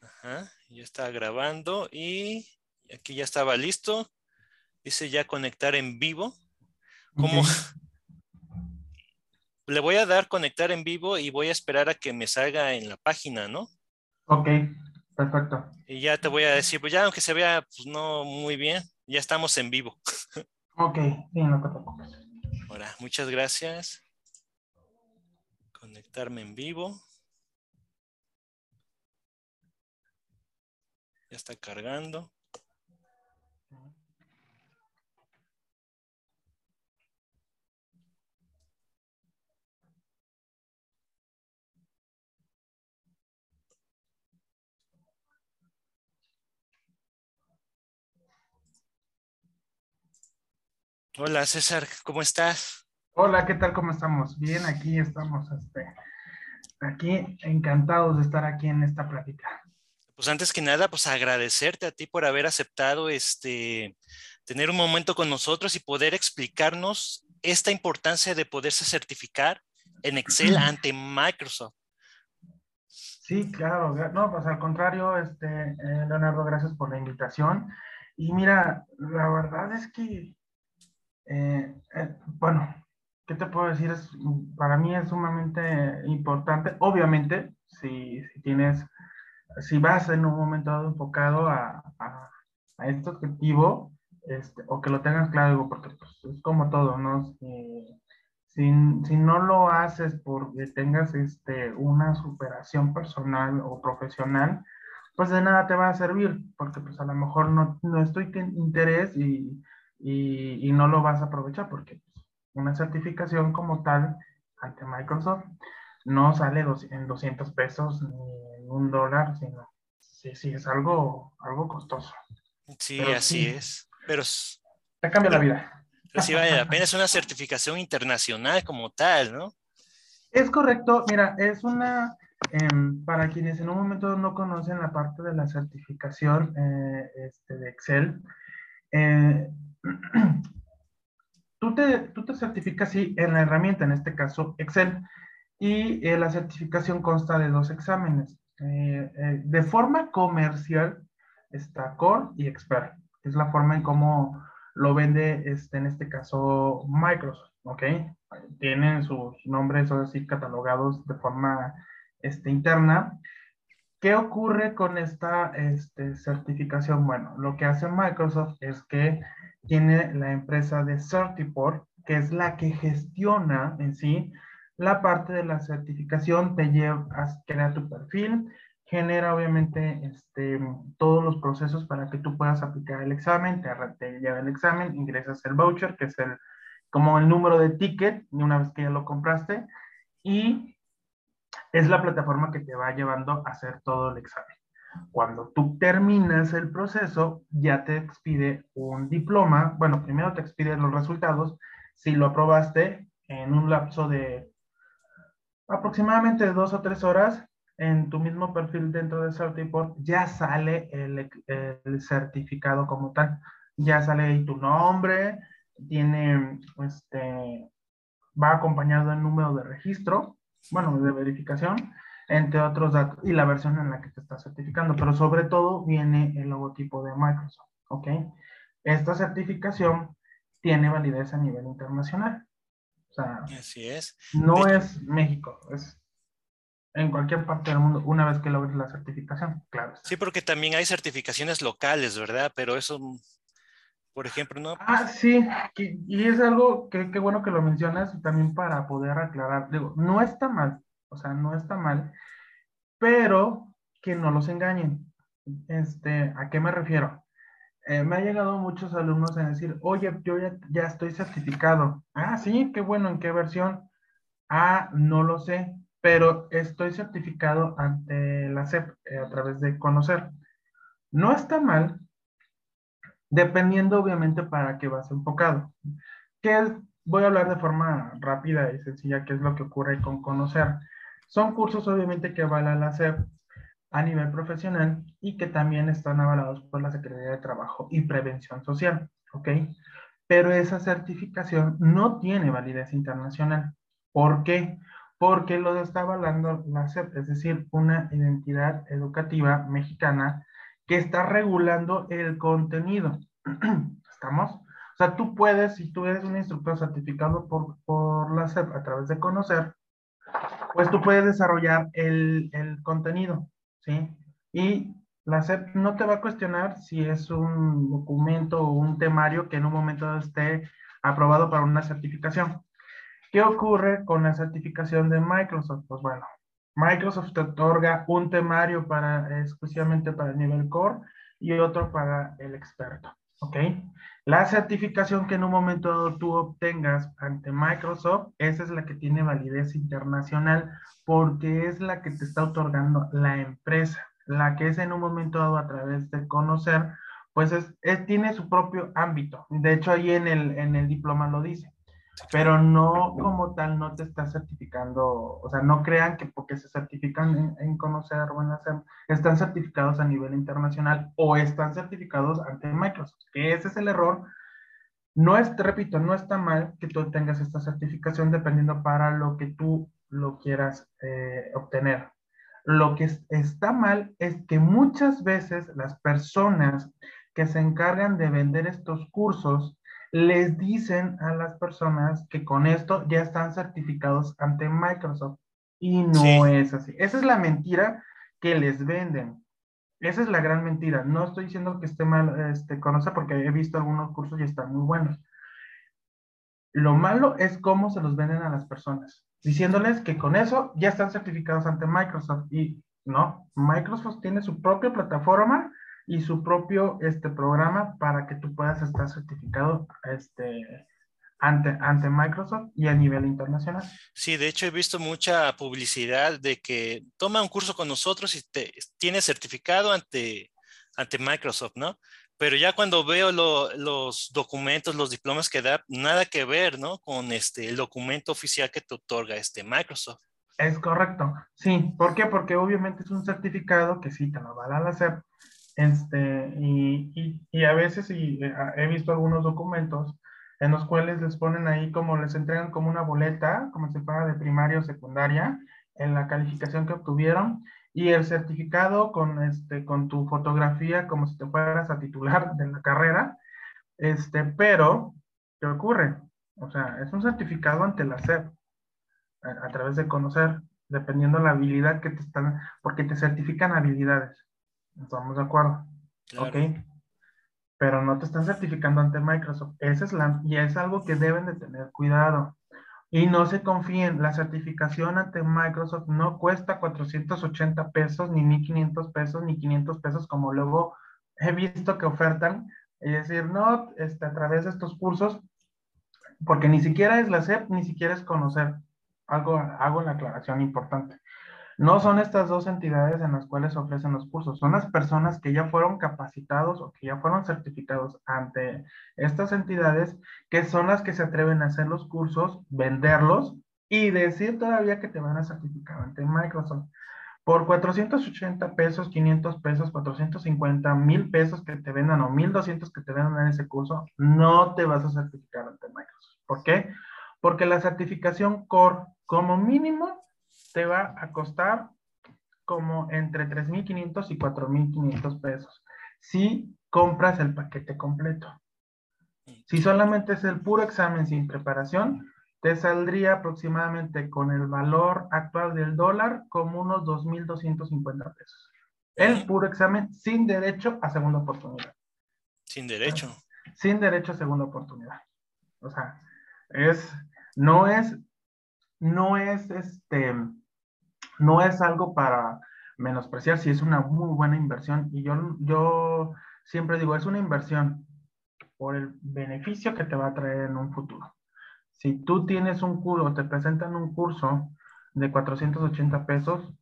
Ajá, ya está grabando y aquí ya estaba listo. Dice ya conectar en vivo. ¿Cómo? Le voy a dar conectar en vivo y voy a esperar a que me salga en la página, ¿no? Ok, perfecto. Y ya te voy a decir, pues ya aunque se vea pues no muy bien, ya estamos en vivo. Ok, sí, no te preocupes. Ahora, muchas gracias. Conectarme en vivo. Está cargando. Hola César, ¿cómo estás? Hola, ¿qué tal? ¿Cómo estamos? Bien, aquí estamos, este, aquí encantados de estar aquí en esta plática. Pues antes que nada, pues agradecerte a ti por haber aceptado este, tener un momento con nosotros y poder explicarnos esta importancia de poderse certificar en Excel ante Microsoft. Sí, claro, no, pues al contrario, este, eh, Leonardo, gracias por la invitación. Y mira, la verdad es que eh, eh, bueno, ¿qué te puedo decir? Es, para mí es sumamente importante. Obviamente, si, si tienes, si vas en un momento dado enfocado a, a, a este objetivo, este, o que lo tengas claro, porque pues, es como todo, ¿no? Si, si, si, no lo haces porque tengas este, una superación personal o profesional, pues de nada te va a servir, porque pues a lo mejor no, no en interés y y, y, no lo vas a aprovechar porque pues, una certificación como tal ante Microsoft no sale en 200 pesos ni un dólar, sino sí, sí, es algo, algo costoso. Sí, pero así sí, es. Pero te cambia la vida. Pero sí vale la pena, es una certificación internacional como tal, ¿no? Es correcto, mira, es una, eh, para quienes en un momento no conocen la parte de la certificación eh, este, de Excel, eh, tú, te, tú te certificas sí, en la herramienta, en este caso Excel, y eh, la certificación consta de dos exámenes. Eh, eh, de forma comercial está Core y Expert, que es la forma en cómo lo vende, este, en este caso, Microsoft, ¿ok? Tienen sus nombres, o así, catalogados de forma este, interna. ¿Qué ocurre con esta este, certificación? Bueno, lo que hace Microsoft es que tiene la empresa de Certiport, que es la que gestiona en sí la parte de la certificación, te lleva a crear tu perfil, genera obviamente este, todos los procesos para que tú puedas aplicar el examen, te, lleva el examen, ingresas el voucher, que es el, como el número de ticket, una vez que ya lo compraste, y es la plataforma que te va llevando a hacer todo el examen. Cuando tú terminas el proceso, ya te expide un diploma. Bueno, primero te expide los resultados. Si lo aprobaste en un lapso de aproximadamente dos o tres horas, en tu mismo perfil dentro de Certiport ya sale el, certificado como tal. Ya sale ahí tu nombre, tiene, este, va acompañado el número de registro, bueno, de verificación, entre otros datos, y la versión en la que te estás certificando, pero sobre todo viene el logotipo de Microsoft, ¿ok? Esta certificación tiene validez a nivel internacional. O sea, Así es. no de... es México, es en cualquier parte del mundo, una vez que logres la certificación, claro. Sí, porque también hay certificaciones locales, ¿verdad? Pero eso, por ejemplo, ¿no? Ah, sí, y es algo que qué bueno que lo mencionas también para poder aclarar. Digo, no está mal, o sea, no está mal, pero que no los engañen. Este, ¿A qué me refiero? Eh, me ha llegado muchos alumnos a decir, oye, yo ya, estoy certificado. Ah, sí, qué bueno, ¿en qué versión? Ah, no lo sé, pero estoy certificado ante la SEP eh, a través de conocer. No está mal, dependiendo obviamente para qué vas enfocado. Que voy a hablar de forma rápida y sencilla, qué es lo que ocurre con conocer. Son cursos obviamente que avala la SEP a nivel profesional y que también están avalados por la Secretaría de Trabajo y Prevención Social, ¿ok? Pero esa certificación no tiene validez internacional. ¿Por qué? porque lo está avalando la SEP, es decir, una identidad educativa mexicana que está regulando el contenido. ¿Estamos? O sea, tú puedes, si tú eres un instructor certificado por, por la SEP a través de conocer, pues tú puedes desarrollar el, el contenido, ¿sí? Y la SEP no te va a cuestionar si es un documento o un temario que en un momento esté aprobado para una certificación. ¿Qué ocurre con la certificación de Microsoft? Pues bueno, Microsoft te otorga un temario para, exclusivamente para el nivel core y otro para el experto. ¿Ok? La certificación que en un momento tú obtengas ante Microsoft, esa es la que tiene validez internacional porque es la que te está otorgando la empresa la que es en un momento dado a través de conocer, pues es, tiene su propio ámbito. De hecho, ahí en el, en el diploma lo dice. Pero no como tal, no te está certificando, o sea, no crean que porque se certifican en, conocer en hacer, están certificados a nivel internacional o están certificados ante Microsoft, que ese es el error. No es, repito, no está mal que tú tengas esta certificación dependiendo para lo que tú lo quieras eh, obtener. Lo que está mal es que muchas veces las personas que se encargan de vender estos cursos les dicen a las personas que con esto ya están certificados ante Microsoft. Y no es así. Esa es la mentira que les venden. Esa es la gran mentira. No estoy diciendo que esté mal este, conocer porque he visto algunos cursos y están muy buenos. Lo malo es cómo se los venden a las personas diciéndoles que con eso ya están certificados ante Microsoft. Y no, Microsoft tiene su propia plataforma y su propio este, programa para que tú puedas estar certificado este, ante, ante Microsoft y a nivel internacional. Sí, de hecho he visto mucha publicidad de que toma un curso con nosotros y te, tienes certificado ante, ante Microsoft, ¿no? pero ya cuando veo los documentos, los diplomas que da, nada que ver, ¿no? Con este, el documento oficial que te otorga este Microsoft. Es correcto, sí. ¿Por qué? Porque obviamente es un certificado que sí te lo va a hacer. Este, y, y, a veces y, eh, he visto algunos documentos en los cuales les ponen ahí como les entregan como una boleta, como si fuera de primaria o secundaria, en la calificación que obtuvieron y el certificado con, este, con tu fotografía como si te fueras a titular de la carrera, este, pero, ¿qué ocurre? O sea, es un certificado ante la SEP, a, través de conocer, dependiendo la habilidad que te están, porque te certifican habilidades, ¿estamos de acuerdo? Ok, pero no te están certificando ante Microsoft, esa es la, y es algo que deben de tener cuidado. Y no se confíen, la certificación ante Microsoft no cuesta 480 pesos, ni 1500 pesos, ni 500 pesos, como luego he visto que ofertan. Es decir, no, este, a través de estos cursos, porque ni siquiera es la SEP, ni siquiera es conocer. Algo, hago una aclaración importante. No son estas dos entidades en las cuales ofrecen los cursos, son las personas que ya fueron capacitados o que ya fueron certificados ante estas entidades, que son las que se atreven a hacer los cursos, venderlos y decir todavía que te van a certificar ante Microsoft. Por 480 pesos, 500 pesos, 450, mil pesos que te vendan o 1200 que te vendan en ese curso, no te vas a certificar ante Microsoft. ¿Por qué? Porque la certificación core, como mínimo, te va a costar como entre 3.500 y 4.500 pesos si compras el paquete completo. Si solamente es el puro examen sin preparación, te saldría aproximadamente con el valor actual del dólar como unos 2.250 pesos. El puro examen sin derecho a segunda oportunidad. Sin derecho. Sin derecho a segunda oportunidad. O sea, es, no es, no es este, no es algo para menospreciar si es una muy buena inversión. Y yo, yo siempre digo, es una inversión por el beneficio que te va a traer en un futuro. Si tú tienes un curso, te presentan un curso de 480 pesos,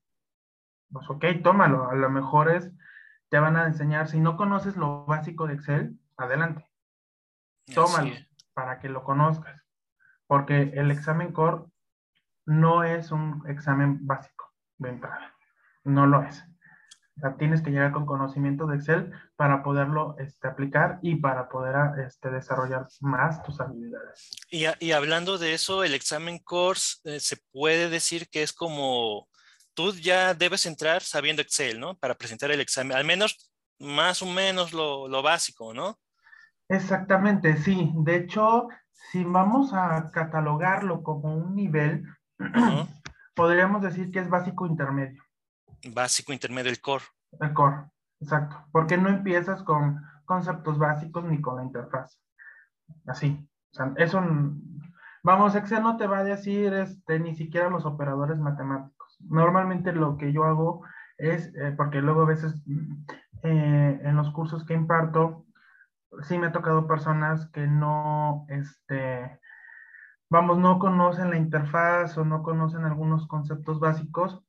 pues ok, tómalo. A lo mejor es, te van a enseñar, si no conoces lo básico de Excel, adelante. Tómalo para que lo conozcas. Porque el examen core no es un examen básico de entrada. No lo es. tienes que llegar con conocimiento de Excel para poderlo este, aplicar y para poder este, desarrollar más tus habilidades. Y, y hablando de eso, el examen course eh, se puede decir que es como tú ya debes entrar sabiendo Excel, ¿no? Para presentar el examen, al menos más o menos lo, lo básico, ¿no? Exactamente, sí. De hecho, si vamos a catalogarlo como un nivel, podríamos decir que es básico intermedio. Básico intermedio, el core. El core, exacto. Porque no empiezas con conceptos básicos ni con la interfaz. Así. O sea, eso, vamos, Excel no te va a decir este, ni siquiera los operadores matemáticos. Normalmente lo que yo hago es, eh, porque luego a veces eh, en los cursos que imparto, sí me ha tocado personas que no, este, vamos, no conocen la interfaz o no conocen algunos conceptos básicos.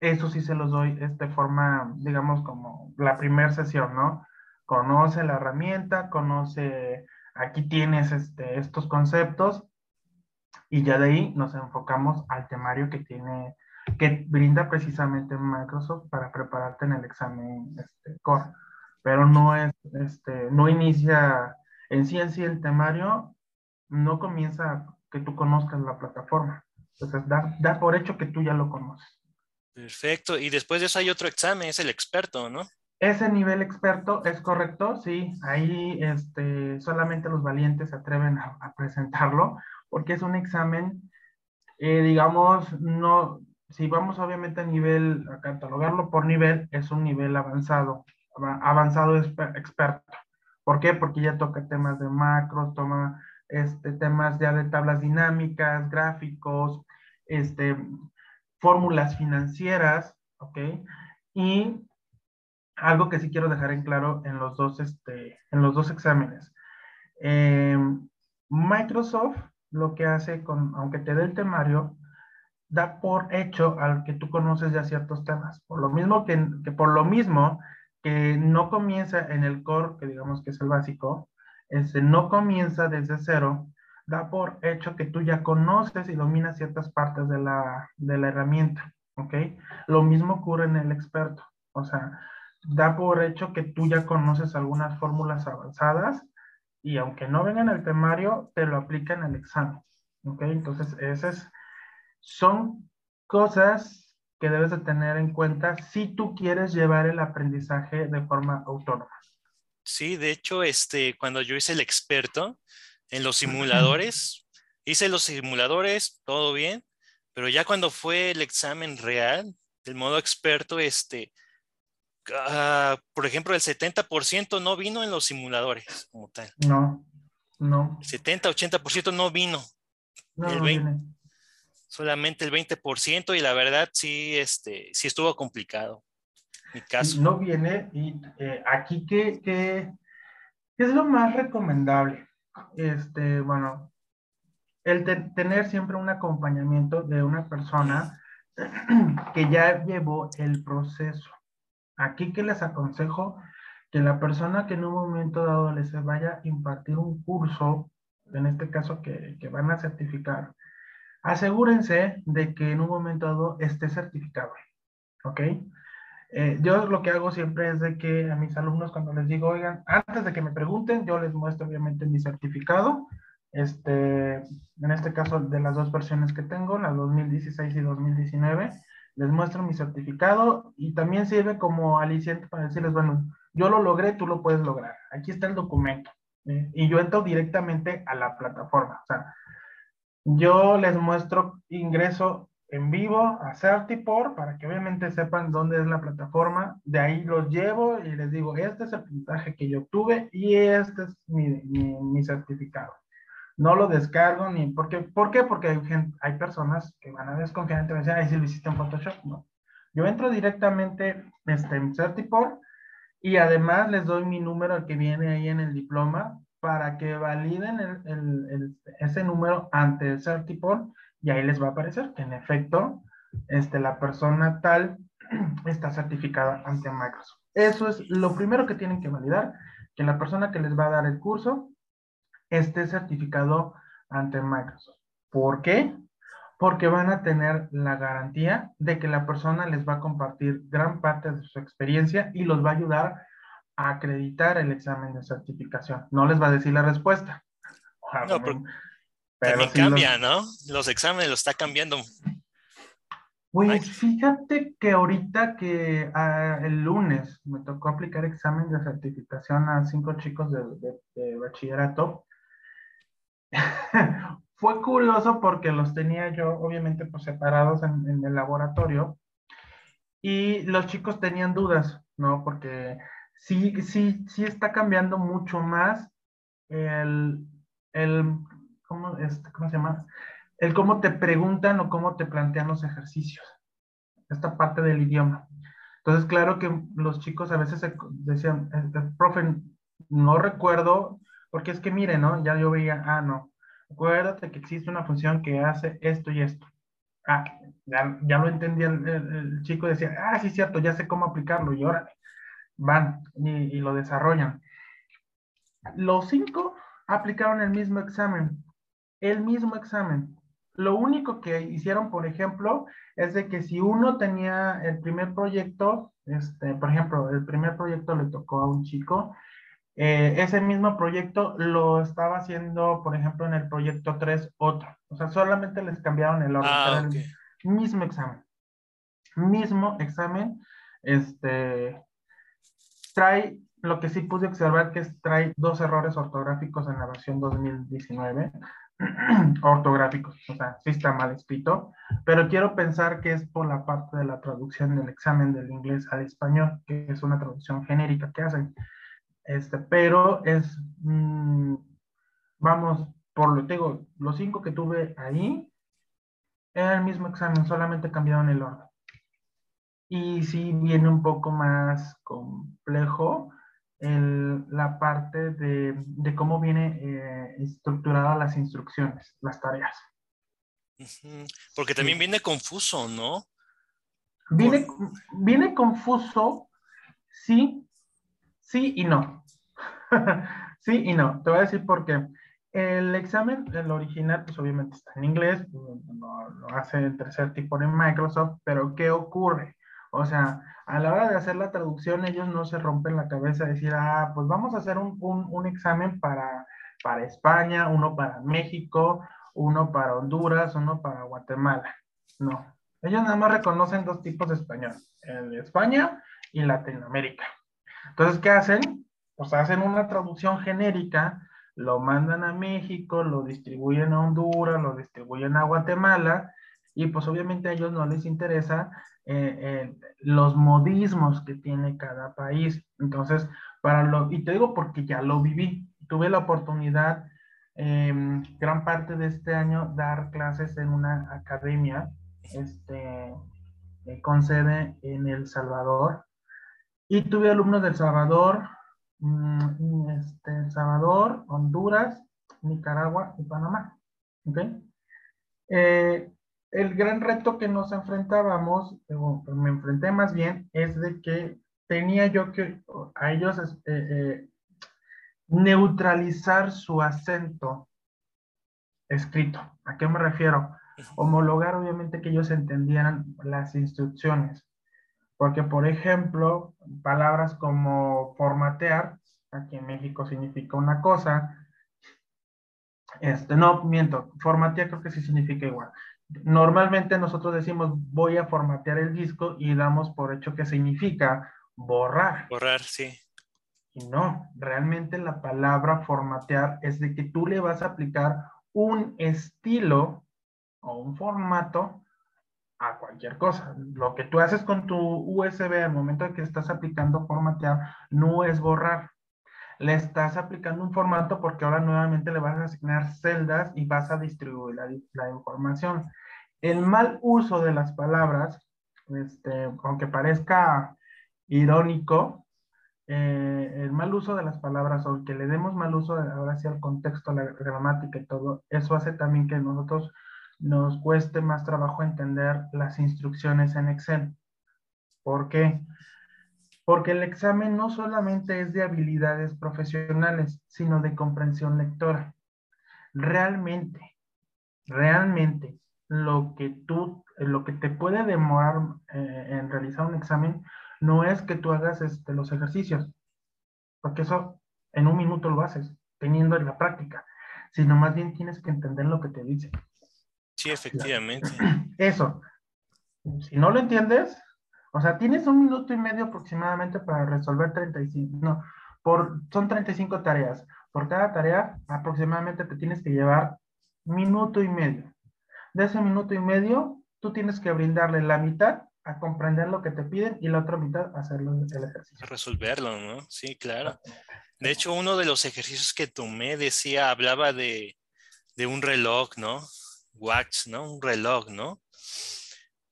Eso sí se los doy este, forma, digamos, como la primera sesión, ¿no? Conoce la herramienta, conoce, aquí tienes este, estos conceptos y ya de ahí nos enfocamos al temario que tiene, que brinda precisamente Microsoft para prepararte en el examen este, core pero no es, este, no inicia en sí en sí el temario, no comienza que tú conozcas la plataforma. Entonces, da, por hecho que tú ya lo conoces. Perfecto. Y después de eso hay otro examen, es el experto, ¿no? Ese nivel experto es correcto, sí. Ahí este, solamente los valientes se atreven a, presentarlo, porque es un examen, eh, digamos, no, si vamos obviamente a nivel, a catalogarlo por nivel, es un nivel avanzado avanzado experto. ¿Por qué? Porque ya toca temas de macros, toma este, temas ya de tablas dinámicas, gráficos, este, fórmulas financieras, ¿ok? Y algo que sí quiero dejar en claro en los dos, este, en los dos exámenes. Em, Microsoft lo que hace, con, aunque te dé el temario, da por hecho al que tú conoces ya ciertos temas. Por lo mismo que por lo mismo que no comienza en el core, que digamos que es el básico, este, no comienza desde cero, da por hecho que tú ya conoces y dominas ciertas partes de la, de la herramienta, ¿ok? Lo mismo ocurre en el experto, o sea, da por hecho que tú ya conoces algunas fórmulas avanzadas y aunque no vengan el temario, te lo aplica en el examen, ¿ok? Entonces, esas son cosas que debes de tener en cuenta si tú quieres llevar el aprendizaje de forma autónoma. Sí, de hecho, este, cuando yo hice el experto en los simuladores, hice los simuladores, todo bien, pero ya cuando fue el examen real, del modo experto, este, ah, por ejemplo, el 70% no vino en los simuladores como tal. No, no. 70, 80% no vino. No, no viene solamente el 20% y la verdad sí, este, sí estuvo complicado. No viene y eh, aquí ¿qué, qué, es lo más recomendable? Este, bueno, el tener siempre un acompañamiento de una persona que ya llevó el proceso. Aquí que les aconsejo que la persona que en un momento dado les vaya a impartir un curso, en este caso que, que van a certificar, asegúrense de que en un momento dado esté certificado. ¿Ok? Eh, yo lo que hago siempre es de que a mis alumnos cuando les digo, oigan, antes de que me pregunten, yo les muestro obviamente mi certificado. Este, en este caso de las dos versiones que tengo, la 2016 y 2019, les muestro mi certificado y también sirve como aliciente para decirles, bueno, yo lo logré, tú lo puedes lograr. Aquí está el documento. Y yo entro directamente a la plataforma. O sea, yo les muestro ingreso en vivo a Certiport para que obviamente sepan dónde es la plataforma. De ahí los llevo y les digo, este es el puntaje que yo obtuve y este es mi, mi, certificado. No lo descargo ni porque, ¿por qué? Porque hay, hay personas que van a desconfiar y te van a decir, ay, si lo hiciste en Photoshop. No. Yo entro directamente este, en Certiport y además les doy mi número que viene ahí en el diploma para que validen ese número ante el Certiport y ahí les va a aparecer que en efecto este, la persona tal está certificada ante Microsoft. Eso es lo primero que tienen que validar, que la persona que les va a dar el curso esté certificado ante Microsoft. ¿Por qué? porque van a tener la garantía de que la persona les va a compartir gran parte de su experiencia y los va a ayudar a acreditar el examen de certificación. No les va a decir la respuesta. También cambia, ¿no? Los exámenes lo está cambiando. Pues fíjate que ahorita que ah, el lunes me tocó aplicar examen de certificación a cinco chicos de, de bachillerato. Fue curioso porque los tenía yo, obviamente, pues separados en, el laboratorio y los chicos tenían dudas, ¿no? Porque sí, sí, sí está cambiando mucho más el, el ¿cómo, este, ¿cómo se llama? El cómo te preguntan o cómo te plantean los ejercicios. Esta parte del idioma. Entonces, claro que los chicos a veces decían, este, profe, no recuerdo, porque es que mire, ¿no? Ya yo veía, ah, no, acuérdate que existe una función que hace esto y esto. Ah, ya, ya lo entendía el, chico, decía, ah, sí, cierto, ya sé cómo aplicarlo y órale, van y, lo desarrollan. Los cinco aplicaron el mismo examen, el mismo examen. Lo único que hicieron, por ejemplo, es de que si uno tenía el primer proyecto, este, por ejemplo, el primer proyecto le tocó a un chico eh, ese mismo proyecto lo estaba haciendo, por ejemplo, en el proyecto 3 otro. O sea, solamente les cambiaron el orden. Ah, el mismo examen. Mismo examen. Este trae, lo que sí pude observar que trae dos errores ortográficos en la versión 2019. ortográficos, o sea, sí está mal escrito, pero quiero pensar que es por la parte de la traducción del examen del inglés al español, que es una traducción genérica que hacen. Este, pero es, mm, vamos, por lo que digo, los cinco que tuve ahí, era el mismo examen, solamente cambiaron el orden. Y sí viene un poco más complejo el, la parte de, de cómo viene eh, estructurada las instrucciones, las tareas. Porque también viene confuso, ¿no? Viene, viene confuso, sí, Sí y no. sí y no. Te voy a decir por qué. El examen, el original, pues obviamente está en inglés, lo hace el tercer tipo de Microsoft, pero ¿qué ocurre? O sea, a la hora de hacer la traducción, ellos no se rompen la cabeza de decir, ah, pues vamos a hacer un, un, examen para, para España, uno para México, uno para Honduras, uno para Guatemala. No. Ellos nada más reconocen dos tipos de español, el de España y Latinoamérica. Entonces, ¿qué hacen? Pues hacen una traducción genérica, lo mandan a México, lo distribuyen a Honduras, lo distribuyen a Guatemala, y pues obviamente a ellos no les interesa eh, eh, los modismos que tiene cada país. Entonces, para lo, y te digo porque ya lo viví, tuve la oportunidad em, gran parte de este año dar clases en una academia este, eh, con sede en El Salvador y tuve alumnos del Salvador, mm, este, Salvador, Honduras, Nicaragua y Panamá. Eh, el gran reto que nos enfrentábamos, o me enfrenté más bien, es de que tenía yo que a ellos eh, eh, neutralizar su acento escrito. ¿A qué me refiero? Homologar, obviamente, que ellos entendieran las instrucciones. Porque, por ejemplo, palabras como formatear, aquí en México significa una cosa. Este, no, miento, formatear creo que sí significa igual. Normalmente nosotros decimos voy a formatear el disco y damos por hecho que significa borrar. Borrar, sí. Y no, realmente la palabra formatear es de que tú le vas a aplicar un estilo o un formato a cualquier cosa. Lo que tú haces con tu USB al momento de que estás aplicando formatear no es borrar. Le estás aplicando un formato porque ahora nuevamente le vas a asignar celdas y vas a distribuir la, información. El mal uso de las palabras, este, aunque parezca irónico, eh, el mal uso de las palabras o que le demos mal uso ahora sí al contexto, la gramática y todo, eso hace también que nosotros nos cueste más trabajo entender las instrucciones en Excel. ¿Por qué? Porque el examen no solamente es de habilidades profesionales, sino de comprensión lectora. Realmente, realmente, lo que tú, lo que te puede demorar eh, en realizar un examen no es que tú hagas este, los ejercicios, porque eso en un minuto lo haces, teniendo en la práctica, sino más bien tienes que entender lo que te dice. Sí, efectivamente. Eso. Si no lo entiendes, o sea, tienes un minuto y medio aproximadamente para resolver 35, no, por, son 35 tareas. Por cada tarea aproximadamente te tienes que llevar minuto y medio. De ese minuto y medio, tú tienes que brindarle la mitad a comprender lo que te piden y la otra mitad a hacerlo el ejercicio. Resolverlo, ¿no? Sí, claro. De hecho, uno de los ejercicios que tomé decía, hablaba de, de un reloj, ¿no? Watch, ¿no? Un reloj, ¿no?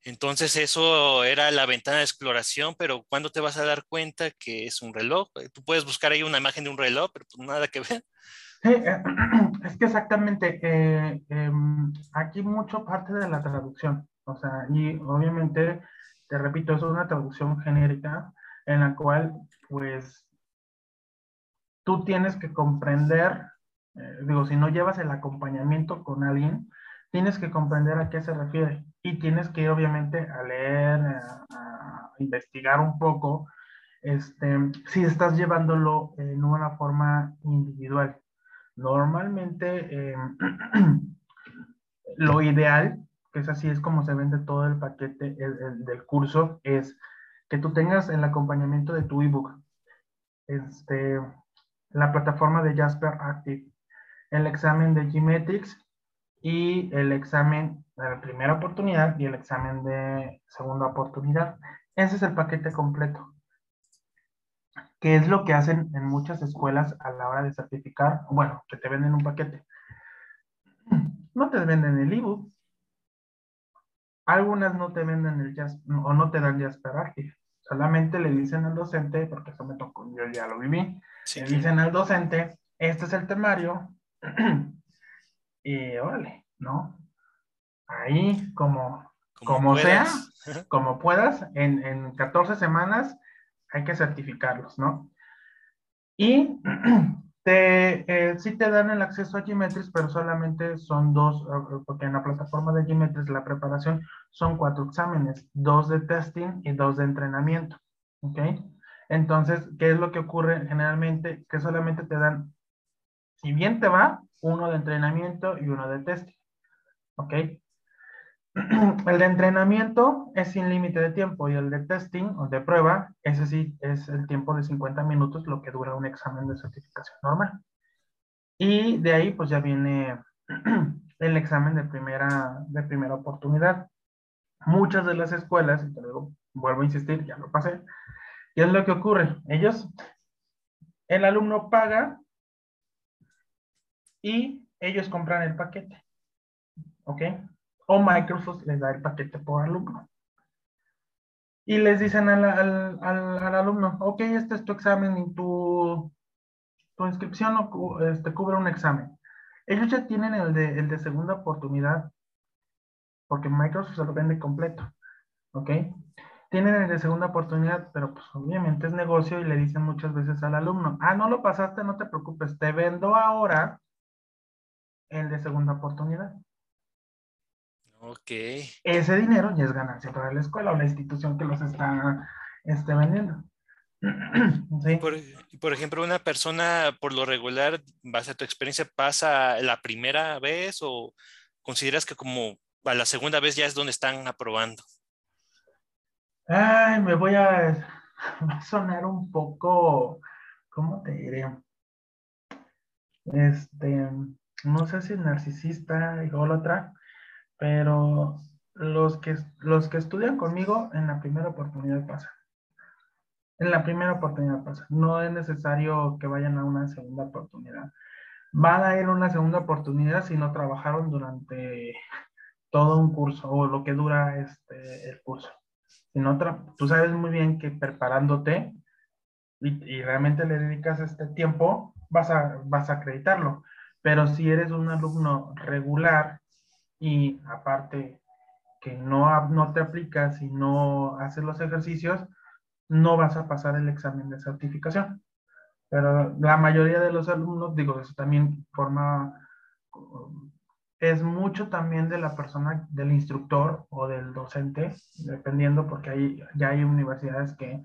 Entonces eso era la ventana de exploración, pero ¿cuándo te vas a dar cuenta que es un reloj? Tú puedes buscar ahí una imagen de un reloj, pero pues nada que ver. Sí, eh, es que exactamente, eh, em, aquí mucho parte de la traducción, o sea, y obviamente, te repito, es una traducción genérica en la cual, pues, tú tienes que comprender, eh, digo, si no llevas el acompañamiento con alguien, tienes que comprender a qué se refiere y tienes que ir obviamente a leer, a, investigar un poco, este, si estás llevándolo en una forma individual. Normalmente em, lo ideal, que es así, es como se vende todo el paquete del curso, es que tú tengas el acompañamiento de tu ebook, este, la plataforma de Jasper Active, el examen de Gmetrics y el examen de primera oportunidad y el examen de segunda oportunidad. Ese es el paquete completo. ¿Qué es lo que hacen en muchas escuelas a la hora de certificar? Bueno, que te venden un paquete. No te venden el ebook. Algunas no te venden el jazz o no te dan Jasper Active. Solamente le dicen al docente, porque eso me tocó, yo ya lo viví. le dicen al docente, este es el temario, y órale, ¿no? Ahí, como, como, sea, como puedas, en, en 14 semanas hay que certificarlos, ¿no? Y te, eh, sí te dan el acceso a Gmetrics, pero solamente son dos, eh, porque en la plataforma de Gmetrics la preparación son cuatro exámenes, dos de testing y dos de entrenamiento, ¿ok? Entonces, ¿qué es lo que ocurre generalmente? Que solamente te dan, si bien te va, uno de entrenamiento y uno de test. ¿Ok? El de entrenamiento es sin límite de tiempo y el de testing o de prueba, ese sí es el tiempo de 50 minutos, lo que dura un examen de certificación normal. Y de ahí pues ya viene el examen de primera, de primera oportunidad. Muchas de las escuelas, y te digo, vuelvo a insistir, ya lo pasé, ¿qué es lo que ocurre? Ellos, el alumno paga y ellos compran el paquete. ¿Ok? O Microsoft les da el paquete por alumno. Y les dicen al, al, alumno, ok, este es tu examen y tu, tu inscripción este, cubre un examen. Ellos ya tienen el de, el de segunda oportunidad, porque Microsoft se lo vende completo. ¿Ok? Tienen el de segunda oportunidad, pero pues obviamente es negocio y le dicen muchas veces al alumno, ah, no lo pasaste, no te preocupes, te vendo ahora el de segunda oportunidad. Ok. Ese dinero ya es ganancia para la escuela o la institución que los está este, vendiendo. ¿Sí? Por, por, ejemplo, una persona por lo regular, base a tu experiencia, pasa la primera vez o consideras que como a la segunda vez ya es donde están aprobando? Ay, me voy a, sonar un poco, ¿cómo te diré? Este, no sé si narcisista, otra, pero los que, los que estudian conmigo en la primera oportunidad pasan. En la primera oportunidad pasa. No es necesario que vayan a una segunda oportunidad. Van a ir a una segunda oportunidad si no trabajaron durante todo un curso o lo que dura este, el curso. Si no tú sabes muy bien que preparándote y, y, realmente le dedicas este tiempo, vas a, vas a acreditarlo. Pero si eres un alumno regular y aparte que no, no te aplicas y no haces los ejercicios, no vas a pasar el examen de certificación. Pero la mayoría de los alumnos, digo, eso también forma, es mucho también de la persona, del instructor o del docente, dependiendo, porque hay, ya hay universidades que,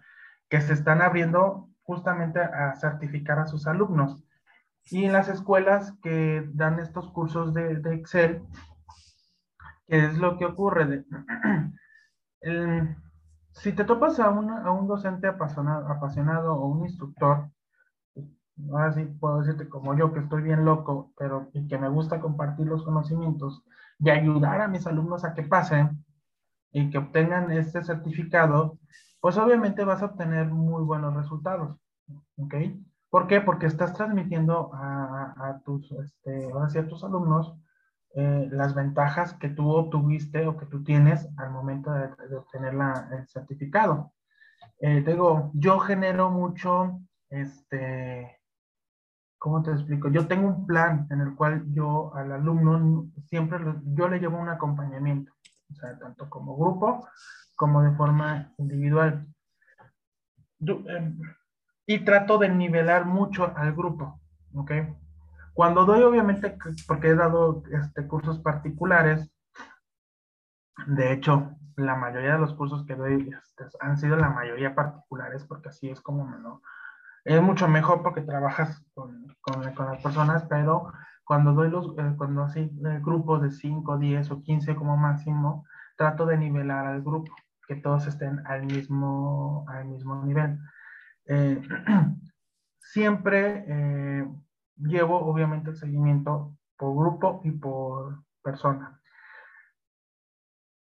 que se están abriendo justamente a certificar a sus alumnos. Y en las escuelas que dan estos cursos de, Excel, ¿qué es lo que ocurre? si te topas a, a un docente apasionado, apasionado o un instructor, ahora sí puedo decirte como yo que estoy bien loco, pero que me gusta compartir los conocimientos y ayudar a mis alumnos a que pasen y que obtengan este certificado, pues obviamente vas a obtener muy buenos resultados, ¿ok? ¿Por qué? Porque estás transmitiendo a, tus, este, a tus alumnos eh, las ventajas que tú obtuviste o que tú tienes al momento de, obtener la, el certificado. Eh, yo genero mucho, este, ¿cómo te explico? Yo tengo un plan en el cual yo al alumno siempre yo le llevo un acompañamiento, tanto como grupo como de forma individual. Em, y trato de nivelar mucho al grupo, ¿ok? Cuando doy, obviamente, porque he dado este, cursos particulares, de hecho, la mayoría de los cursos que doy este, han sido la mayoría particulares, porque así es como me es mucho mejor porque trabajas con, con, las personas, pero cuando doy los, eh, cuando así, eh, grupos de 5, 10 o 15 como máximo, trato de nivelar al grupo, que todos estén al mismo, al mismo nivel. Eh, siempre llevo obviamente el seguimiento por grupo y por persona.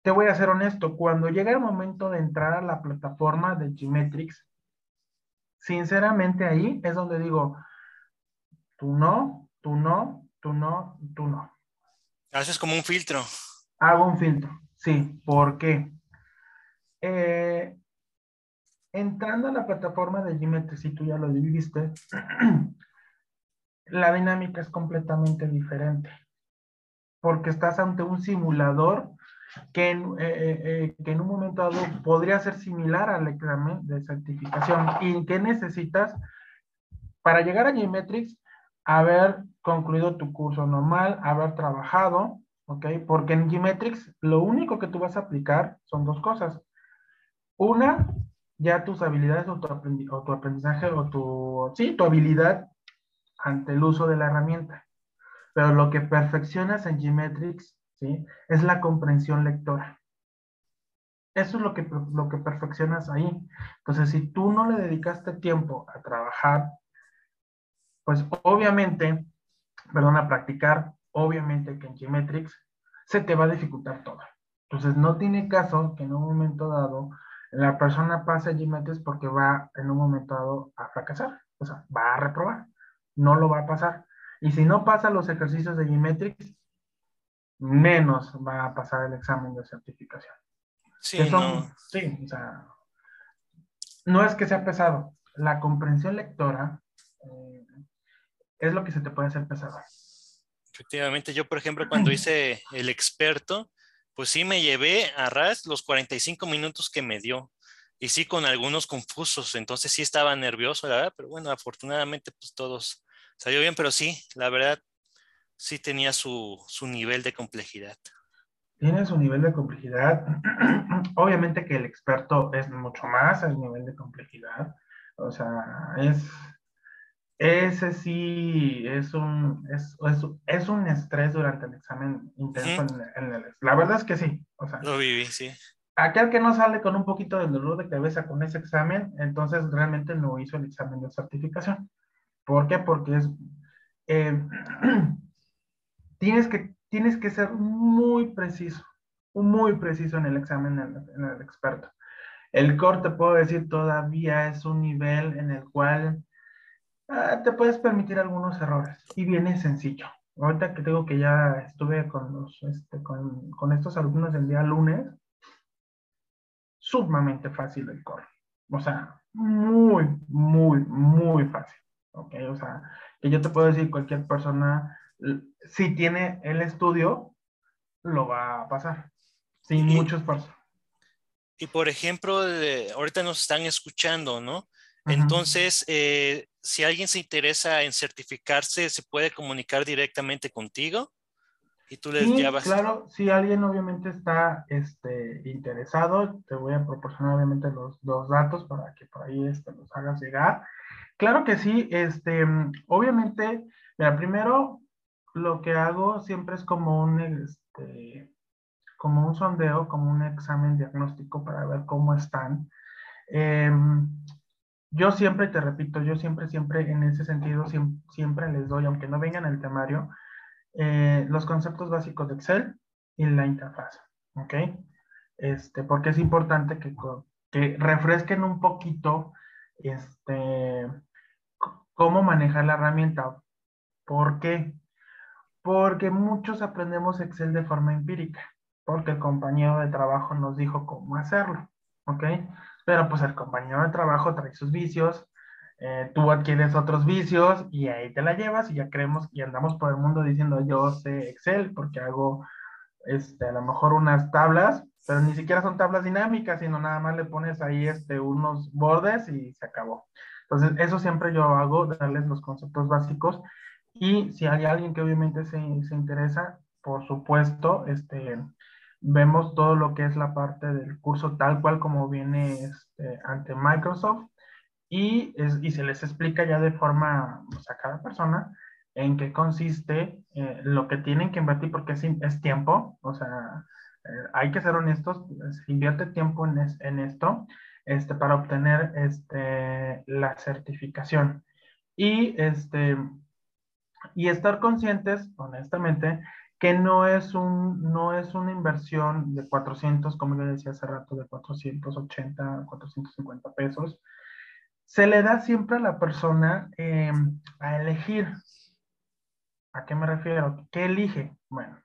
Te voy a ser honesto, cuando llega el momento de entrar a la plataforma de Gmetrix, sinceramente ahí es donde digo, tú no, tú no, tú no, tú no. Haces como un filtro. Hago un filtro, sí. ¿Por qué? Eh, entrando a la plataforma de Gmetrix, si tú ya lo viviste, la dinámica es completamente diferente. Porque estás ante un simulador que en, eh, eh, eh, que en un momento dado podría ser similar al examen de certificación. ¿Y qué necesitas para llegar a Gmetrix? Haber concluido tu curso normal, haber trabajado, ¿ok? Porque en Gmetrix lo único que tú vas a aplicar son dos cosas. Una, ya tus habilidades o tu, aprendizaje o tu, sí, tu habilidad ante el uso de la herramienta. Pero lo que perfeccionas en Gmetrix ¿sí? Es la comprensión lectora. Eso es lo que, lo que perfeccionas ahí. Entonces, si tú no le dedicaste tiempo a trabajar, pues obviamente, perdón, a practicar, obviamente que en Geometrix se te va a dificultar todo. Entonces, no tiene caso que en un momento dado la persona pase a Geometrix porque va en un momento dado a fracasar. O sea, va a reprobar. No lo va a pasar. Y si no pasa los ejercicios de Geometrix, menos va a pasar el examen de certificación. Sí, no. sí, o sea, no es que sea pesado, la comprensión lectora eh, es lo que se te puede hacer pesado. Efectivamente, yo por ejemplo cuando hice el experto, pues sí me llevé a ras los 45 minutos que me dio y sí con algunos confusos, entonces sí estaba nervioso, la verdad, pero bueno, afortunadamente pues todos salió bien, pero sí, la verdad sí tenía su, nivel de complejidad. Tiene su nivel de complejidad. Obviamente que el experto es mucho más el nivel de complejidad. O sea, es, ese sí es un, es, es, un estrés durante el examen intenso. en, el, la verdad es que sí. O sea, Lo viví, sí. Aquel que no sale con un poquito de dolor de cabeza con ese examen, entonces realmente no hizo el examen de certificación. ¿Por qué? Porque es... Eh, tienes que, tienes que ser muy preciso, muy preciso en el examen en el, experto. El core, te puedo decir, todavía es un nivel en el cual ah, te puedes permitir algunos errores y viene sencillo. Ahorita que tengo que ya estuve con, los, este, con, con estos alumnos el día lunes, sumamente fácil el core. O sea, muy, muy, muy fácil. ¿Ok? O sea, que yo te puedo decir, cualquier persona si tiene el estudio, lo va a pasar, sin mucho esfuerzo. Y por ejemplo, ahorita nos están escuchando, ¿no? Entonces, eh, si alguien se interesa en certificarse, ¿se puede comunicar directamente contigo? Y tú les llevas. Claro, si alguien obviamente está este, interesado, te voy a proporcionar obviamente los, dos datos para que por ahí este, los hagas llegar. Claro que sí, este, obviamente, mira, primero lo que hago siempre es como un, este, como un sondeo, como un examen diagnóstico para ver cómo están. Em, yo siempre, te repito, yo siempre, siempre en ese sentido, siempre, les doy, aunque no vengan el temario, eh, los conceptos básicos de Excel y la interfaz, ¿ok? Este, porque es importante que, que refresquen un poquito este, cómo manejar la herramienta. ¿Por qué? Porque muchos aprendemos Excel de forma empírica, porque el compañero de trabajo nos dijo cómo hacerlo, ¿ok? Pero pues el compañero de trabajo trae sus vicios, eh, tú adquieres otros vicios y ahí te la llevas y ya creemos y andamos por el mundo diciendo yo sé Excel porque hago este, a lo mejor unas tablas, pero ni siquiera son tablas dinámicas, sino nada más le pones ahí este, unos bordes y se acabó. Entonces, eso siempre yo hago, darles los conceptos básicos y si hay alguien que obviamente se, se interesa, por supuesto, este, vemos todo lo que es la parte del curso tal cual como viene este, ante Microsoft y, y, se les explica ya de forma pues, a cada persona en qué consiste eh, lo que tienen que invertir porque es, es tiempo, o sea, eh, hay que ser honestos, se invierte tiempo en, en esto este, para obtener este, la certificación. Y, este, y estar conscientes, honestamente, que no es, un, no es una inversión de 400, como le decía hace rato, de 480, 450 pesos. Se le da siempre a la persona eh, a elegir. ¿A qué me refiero? ¿Qué elige? Bueno,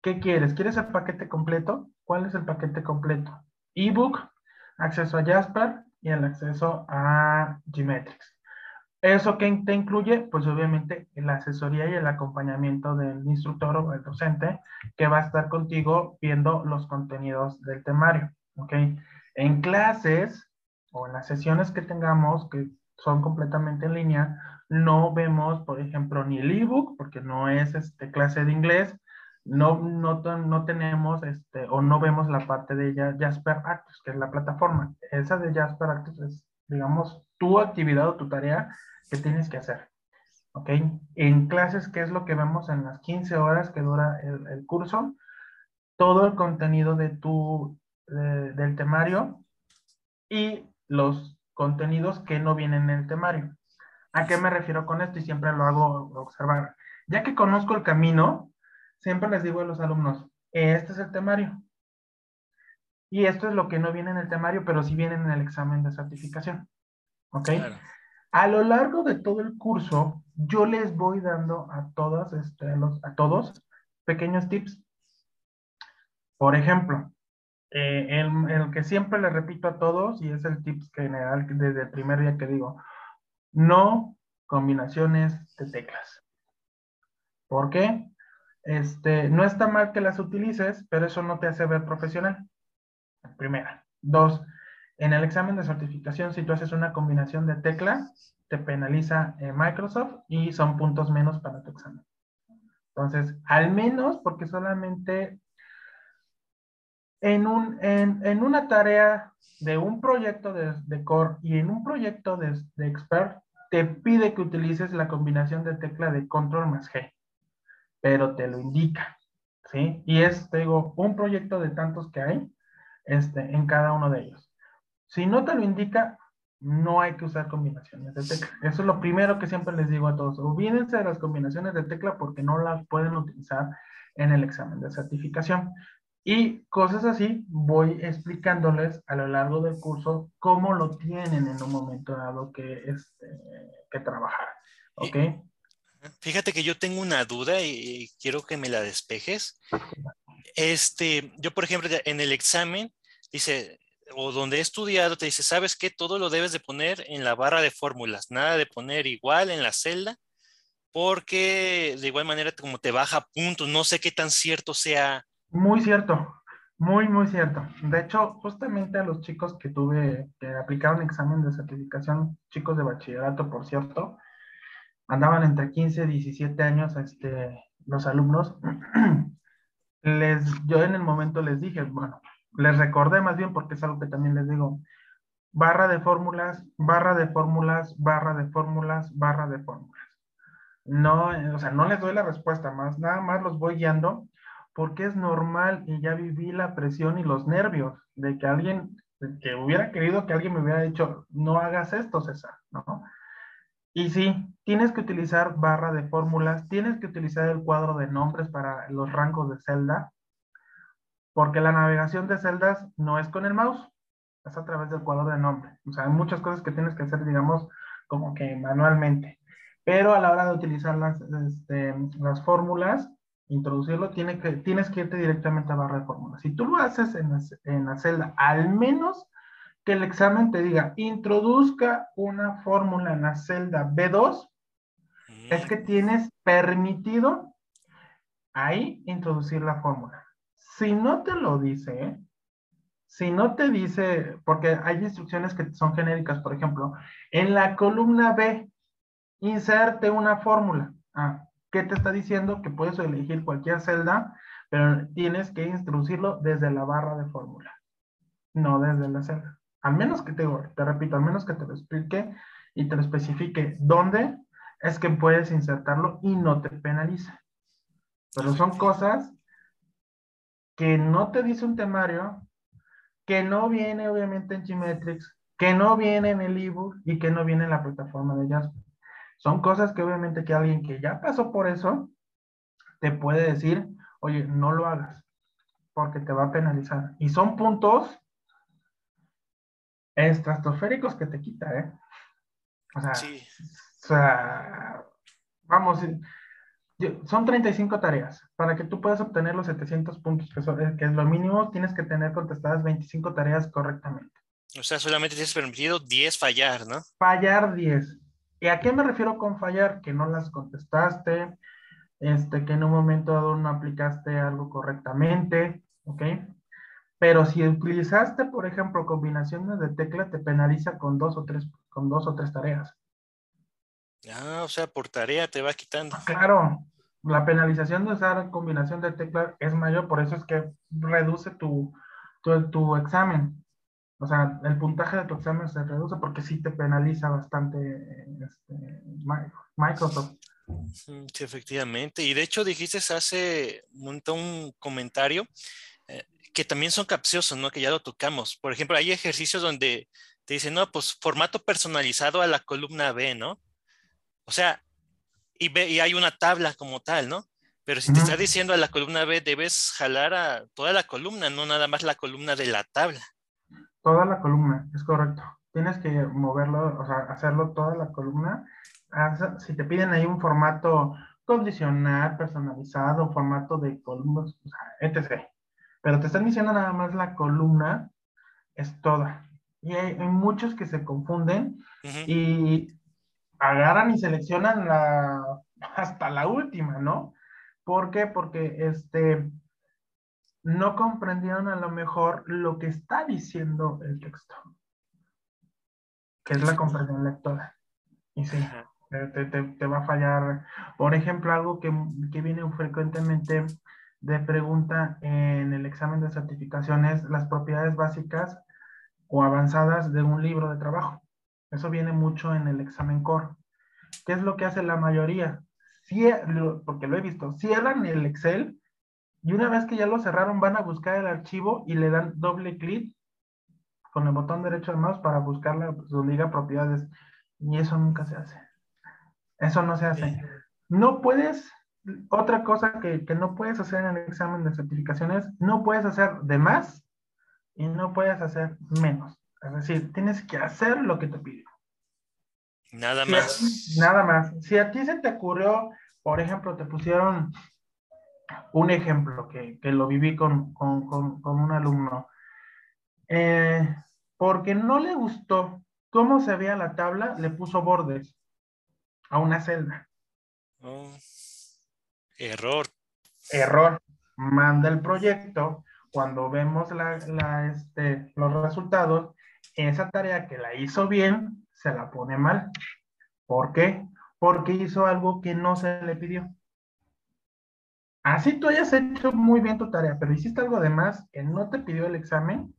¿qué quieres? ¿Quieres el paquete completo? ¿Cuál es el paquete completo? Ebook, acceso a Jasper y el acceso a Gmetrix. ¿Eso qué te incluye? Pues obviamente la asesoría y el acompañamiento del instructor o del docente que va a estar contigo viendo los contenidos del temario, ¿ok? En clases o en las sesiones que tengamos, que son completamente en línea, no vemos, por ejemplo, ni el ebook, porque no es este, clase de inglés, no, no, no tenemos este, o no vemos la parte de Jasper Actus, que es la plataforma. Esa de Jasper Actus es, digamos, tu actividad o tu tarea que tienes que hacer. ¿Ok? En clases, ¿qué es lo que vemos en las 15 horas que dura el, curso? Todo el contenido de tu, del temario y los contenidos que no vienen en el temario. ¿A qué me refiero con esto? Y siempre lo hago observar. Ya que conozco el camino, siempre les digo a los alumnos, este es el temario. Y esto es lo que no viene en el temario, pero sí viene en el examen de certificación. ¿Ok? A lo largo de todo el curso, yo les voy dando a todas, este, a, todos, pequeños tips. Por ejemplo, eh, el, el, que siempre le repito a todos, y es el tips general desde el primer día que digo, no combinaciones de teclas. ¿Por qué? Este, no está mal que las utilices, pero eso no te hace ver profesional. Primera. Dos, en el examen de certificación, si tú haces una combinación de teclas, te penaliza eh, Microsoft y son puntos menos para tu examen. Entonces, al menos porque solamente en, un, en, una tarea de un proyecto de, core y en un proyecto de, de expert, te pide que utilices la combinación de tecla de control más G, pero te lo indica, ¿sí? Y es, te digo, un proyecto de tantos que hay este, en cada uno de ellos. Si no te lo indica, no hay que usar combinaciones de tecla. Eso es lo primero que siempre les digo a todos. Olvídense de las combinaciones de tecla porque no las pueden utilizar en el examen de certificación. Y cosas así voy explicándoles a lo largo del curso cómo lo tienen en un momento dado que, este, que trabajar. ¿Ok? Fíjate que yo tengo una duda y quiero que me la despejes. Este, yo, por ejemplo, en el examen dice, o donde he estudiado te dice, ¿sabes qué? Todo lo debes de poner en la barra de fórmulas, nada de poner igual en la celda, porque de igual manera como te baja puntos, no sé qué tan cierto sea. Muy cierto, muy, muy cierto. De hecho, justamente a los chicos que tuve, que aplicaron examen de certificación, chicos de bachillerato, por cierto, andaban entre 15 y 17 años, este, los alumnos, les, yo en el momento les dije, bueno, les recordé más bien porque es algo que también les digo, barra de fórmulas, barra de fórmulas, barra de fórmulas, barra de fórmulas. No, o sea, no les doy la respuesta más, nada más los voy guiando porque es normal y ya viví la presión y los nervios de que alguien, que hubiera querido que alguien me hubiera dicho, no hagas esto, César, ¿no? Y sí, tienes que utilizar barra de fórmulas, tienes que utilizar el cuadro de nombres para los rangos de celda, porque la navegación de celdas no es con el mouse, es a través del cuadro de nombre. O sea, hay muchas cosas que tienes que hacer, digamos, como que manualmente. Pero a la hora de utilizar las, este, las fórmulas, introducirlo, tiene que, tienes que irte directamente a barra de fórmulas. Si tú lo haces en la, en la celda, al menos que el examen te diga, introduzca una fórmula en la celda B2, es que tienes permitido ahí introducir la fórmula. Si no te lo dice, si no te dice, porque hay instrucciones que son genéricas, por ejemplo, en la columna B, inserte una fórmula. Ah, ¿Qué te está diciendo? Que puedes elegir cualquier celda, pero tienes que introducirlo desde la barra de fórmula, no desde la celda. Al menos que te, te repito, al menos que te lo explique y te lo especifique dónde es que puedes insertarlo y no te penaliza. Pero son cosas que no te dice un temario, que no viene obviamente en Gmetrix, que no viene en el ebook y que no viene en la plataforma de Jasper. Son cosas que obviamente que alguien que ya pasó por eso te puede decir, oye, no lo hagas, porque te va a penalizar. Y son puntos estratosféricos que te quita, ¿eh? O sea, o sea vamos, son 35 tareas. Para que tú puedas obtener los 700 puntos, que, que es lo mínimo, tienes que tener contestadas 25 tareas correctamente. O sea, solamente tienes permitido 10 fallar, ¿no? Fallar 10. ¿Y a qué me refiero con fallar? Que no las contestaste, este, que en un momento dado no aplicaste algo correctamente, ¿ok? Pero si utilizaste, por ejemplo, combinaciones de tecla, te penaliza con dos o tres, con dos o tres tareas. Ah, o sea, por tarea te va quitando. Claro, la penalización de usar combinación de tecla es mayor, por eso es que reduce tu, tu, tu examen o sea, el puntaje de tu examen se reduce porque sí te penaliza bastante este, Microsoft. Sí, efectivamente. Y de hecho dijiste hace un, un comentario eh, que también son capciosos, ¿no? Que ya lo tocamos. Por ejemplo, hay ejercicios donde te dicen, no, pues formato personalizado a la columna B, ¿no? O sea, y, y hay una tabla como tal, ¿no? Pero si te está diciendo a la columna B, debes jalar a toda la columna, no nada más la columna de la tabla. Toda la columna, es correcto. Tienes que moverlo, o sea, hacerlo toda la columna. Si te piden ahí un formato condicional, personalizado, formato de columnas, o sea, etc. Pero te están diciendo nada más la columna, es toda. Y hay, muchos que se confunden y agarran y seleccionan la, hasta la última, ¿no? ¿Por qué? Porque este, no comprendieron a lo mejor lo que está diciendo el texto, que es la comprensión lectora. Y sí, te, va a fallar. Por ejemplo, algo que, que viene frecuentemente de pregunta en el examen de certificaciones, las propiedades básicas o avanzadas de un libro de trabajo. Eso viene mucho en el examen core. ¿Qué es lo que hace la mayoría? porque lo he visto, cierran el Excel y una vez que ya lo cerraron, van a buscar el archivo y le dan doble clic con el botón derecho del mouse para buscar la, su liga propiedades. Y eso nunca se hace. Eso no se hace. No puedes, otra cosa que, que, no puedes hacer en el examen de certificaciones, no puedes hacer de más y no puedes hacer menos. Es decir, tienes que hacer lo que te pide. Nada más. nada más. Si a ti se te ocurrió, por ejemplo, te pusieron un ejemplo que, lo viví con, un alumno. Eh, porque no le gustó cómo se veía la tabla, le puso bordes a una celda. Oh, error. Error. Manda el proyecto. Cuando vemos este, los resultados, esa tarea que la hizo bien, se la pone mal. ¿Por qué? Porque hizo algo que no se le pidió. así tú hayas hecho muy bien tu tarea, pero hiciste algo de más que no te pidió el examen,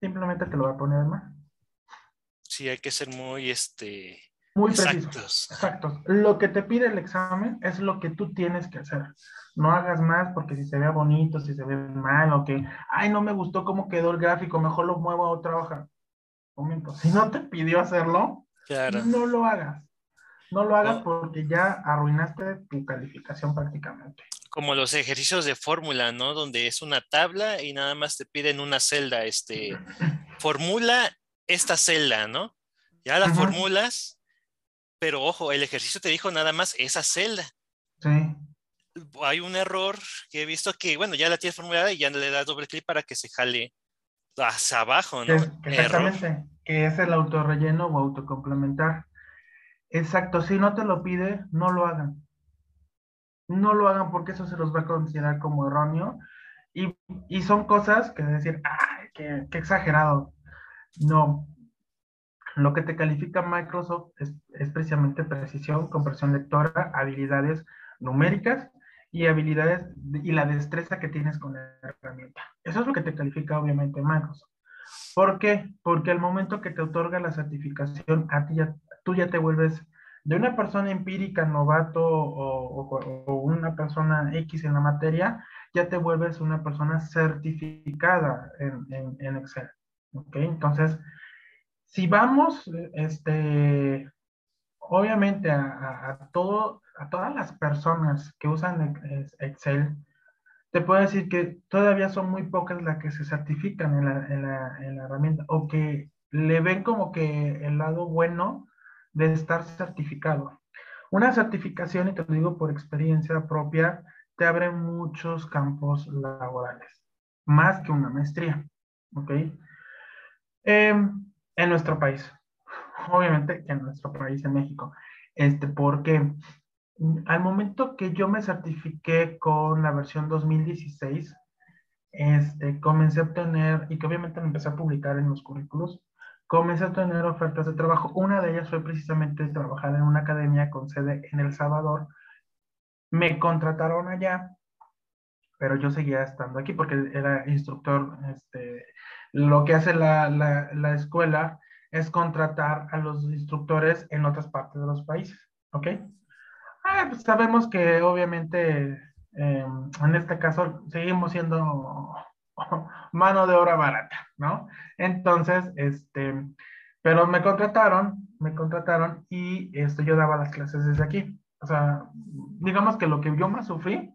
simplemente te lo va a poner más. Sí, hay que ser muy, este, muy precisos. Exactos. Lo que te pide el examen es lo que tú tienes que hacer. No hagas más porque si se ve bonito, si se ve mal, o que, ay, no me gustó cómo quedó el gráfico, mejor lo muevo a otra hoja. Momento. Si no te pidió hacerlo, no lo hagas. No lo hagas porque ya arruinaste tu calificación prácticamente. Como los ejercicios de fórmula, ¿no? Donde es una tabla y nada más te piden una celda, este, formula esta celda, ¿no? Ya la formulas pero ojo, el ejercicio te dijo nada más esa celda. Sí. Hay un error que he visto que, bueno, ya la tienes formulada y ya le das doble clic para que se jale hacia abajo, ¿no? exactamente, que es el autorrelleno o autocomplementar. Exacto, si no te lo pide, no lo hagan. No lo hagan porque eso se los va a considerar como erróneo. Y, son cosas que decir, ¡ay, qué, qué exagerado! No, lo que te califica Microsoft es, precisamente precisión, compresión lectora, habilidades numéricas y habilidades y la destreza que tienes con la herramienta. Eso es lo que te califica obviamente Microsoft. ¿Por qué? Porque al momento que te otorga la certificación, a ti ya, tú ya te vuelves de una persona empírica, novato o, una persona X en la materia, ya te vuelves una persona certificada en, en Excel. ¿Ok? Entonces, si vamos, este, obviamente a, todo, a todas las personas que usan Excel, te puedo decir que todavía son muy pocas las que se certifican en la, en la, en la herramienta o que le ven como que el lado bueno de estar certificado. Una certificación, y te lo digo por experiencia propia, te abre muchos campos laborales, más que una maestría. ¿Ok? Eh, en nuestro país. Obviamente en nuestro país, en México. Este, porque al momento que yo me certifiqué con la versión 2016, este, comencé a tener, y que obviamente me empecé a publicar en los currículos, comencé a tener ofertas de trabajo. Una de ellas fue precisamente trabajar en una academia con sede en El Salvador. Me contrataron allá, pero yo seguía estando aquí porque era instructor este, lo que hace la, la, escuela es contratar a los instructores en otras partes de los países, ¿ok? Ah, pues sabemos que obviamente em, en este caso seguimos siendo mano de obra barata, ¿no? Entonces, este, pero me contrataron, me contrataron y este, yo daba las clases desde aquí. O sea, digamos que lo que yo más sufrí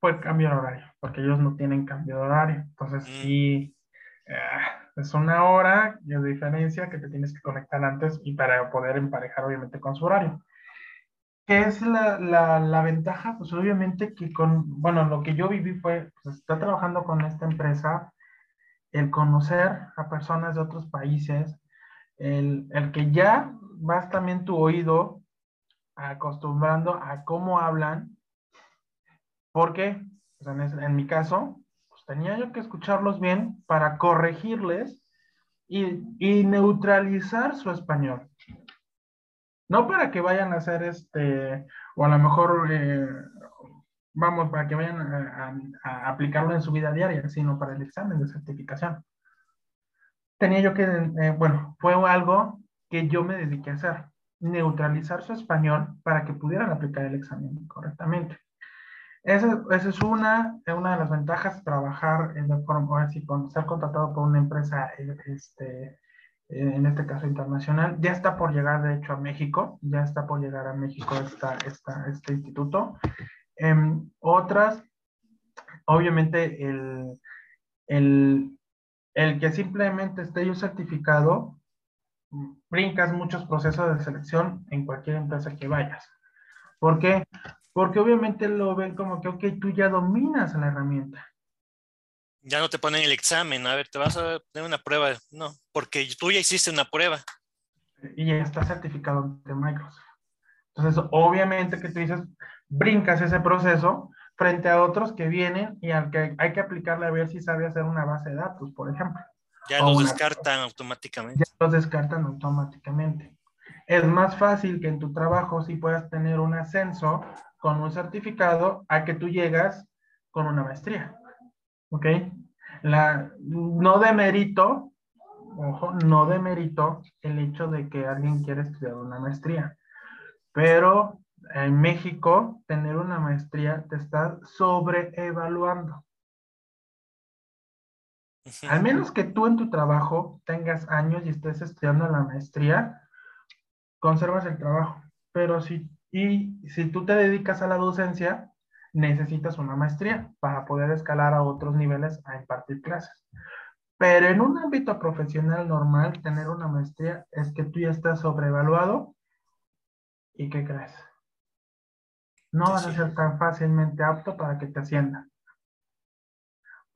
fue el cambio de horario, porque ellos no tienen cambio de horario. Entonces, mm. sí, Ah, es una hora de diferencia que te tienes que conectar antes y para poder emparejar obviamente con su horario. ¿Qué es la, la, ventaja? Pues obviamente que con, bueno, lo que yo viví fue, pues está trabajando con esta empresa, el conocer a personas de otros países, el, el que ya vas también tu oído acostumbrando a cómo hablan, porque pues en, mi caso, tenía yo que escucharlos bien para corregirles y, neutralizar su español. No para que vayan a hacer este, o a lo mejor, eh, vamos, para que vayan a, aplicarlo en su vida diaria, sino para el examen de certificación. Tenía yo que, eh, bueno, fue algo que yo me dediqué a hacer, neutralizar su español para que pudieran aplicar el examen correctamente. Esa, es una, una de las ventajas, trabajar en, así, con, ser contratado por una empresa, eh, este, en este caso internacional. Ya está por llegar, de hecho, a México, ya está por llegar a México esta, este instituto. Em, otras, obviamente, el, el, el que simplemente esté yo certificado, brincas muchos procesos de selección en cualquier empresa que vayas. ¿Por qué? Porque obviamente lo ven como que, ok, tú ya dominas la herramienta. Ya no te ponen el examen, a ver, te vas a tener una prueba. No, porque tú ya hiciste una prueba. Y ya está certificado de Microsoft. Entonces, obviamente que tú dices, brincas ese proceso frente a otros que vienen y al que hay que aplicarle a ver si sabe hacer una base de datos, por ejemplo. Ya los descartan automáticamente. Ya los descartan automáticamente es más fácil que en tu trabajo sí puedas tener un ascenso con un certificado a que tú llegas con una maestría. ¿Ok? La, no de mérito, ojo, no de mérito el hecho de que alguien quiera estudiar una maestría. Pero en México, tener una maestría te está sobreevaluando. Al menos que tú en tu trabajo tengas años y estés estudiando la maestría, conservas el trabajo. Pero si, y si tú te dedicas a la docencia, necesitas una maestría para poder escalar a otros niveles a impartir clases. Pero en un ámbito profesional normal, tener una maestría es que tú ya estás sobrevaluado y ¿qué crees? No vas a ser tan fácilmente apto para que te asciendan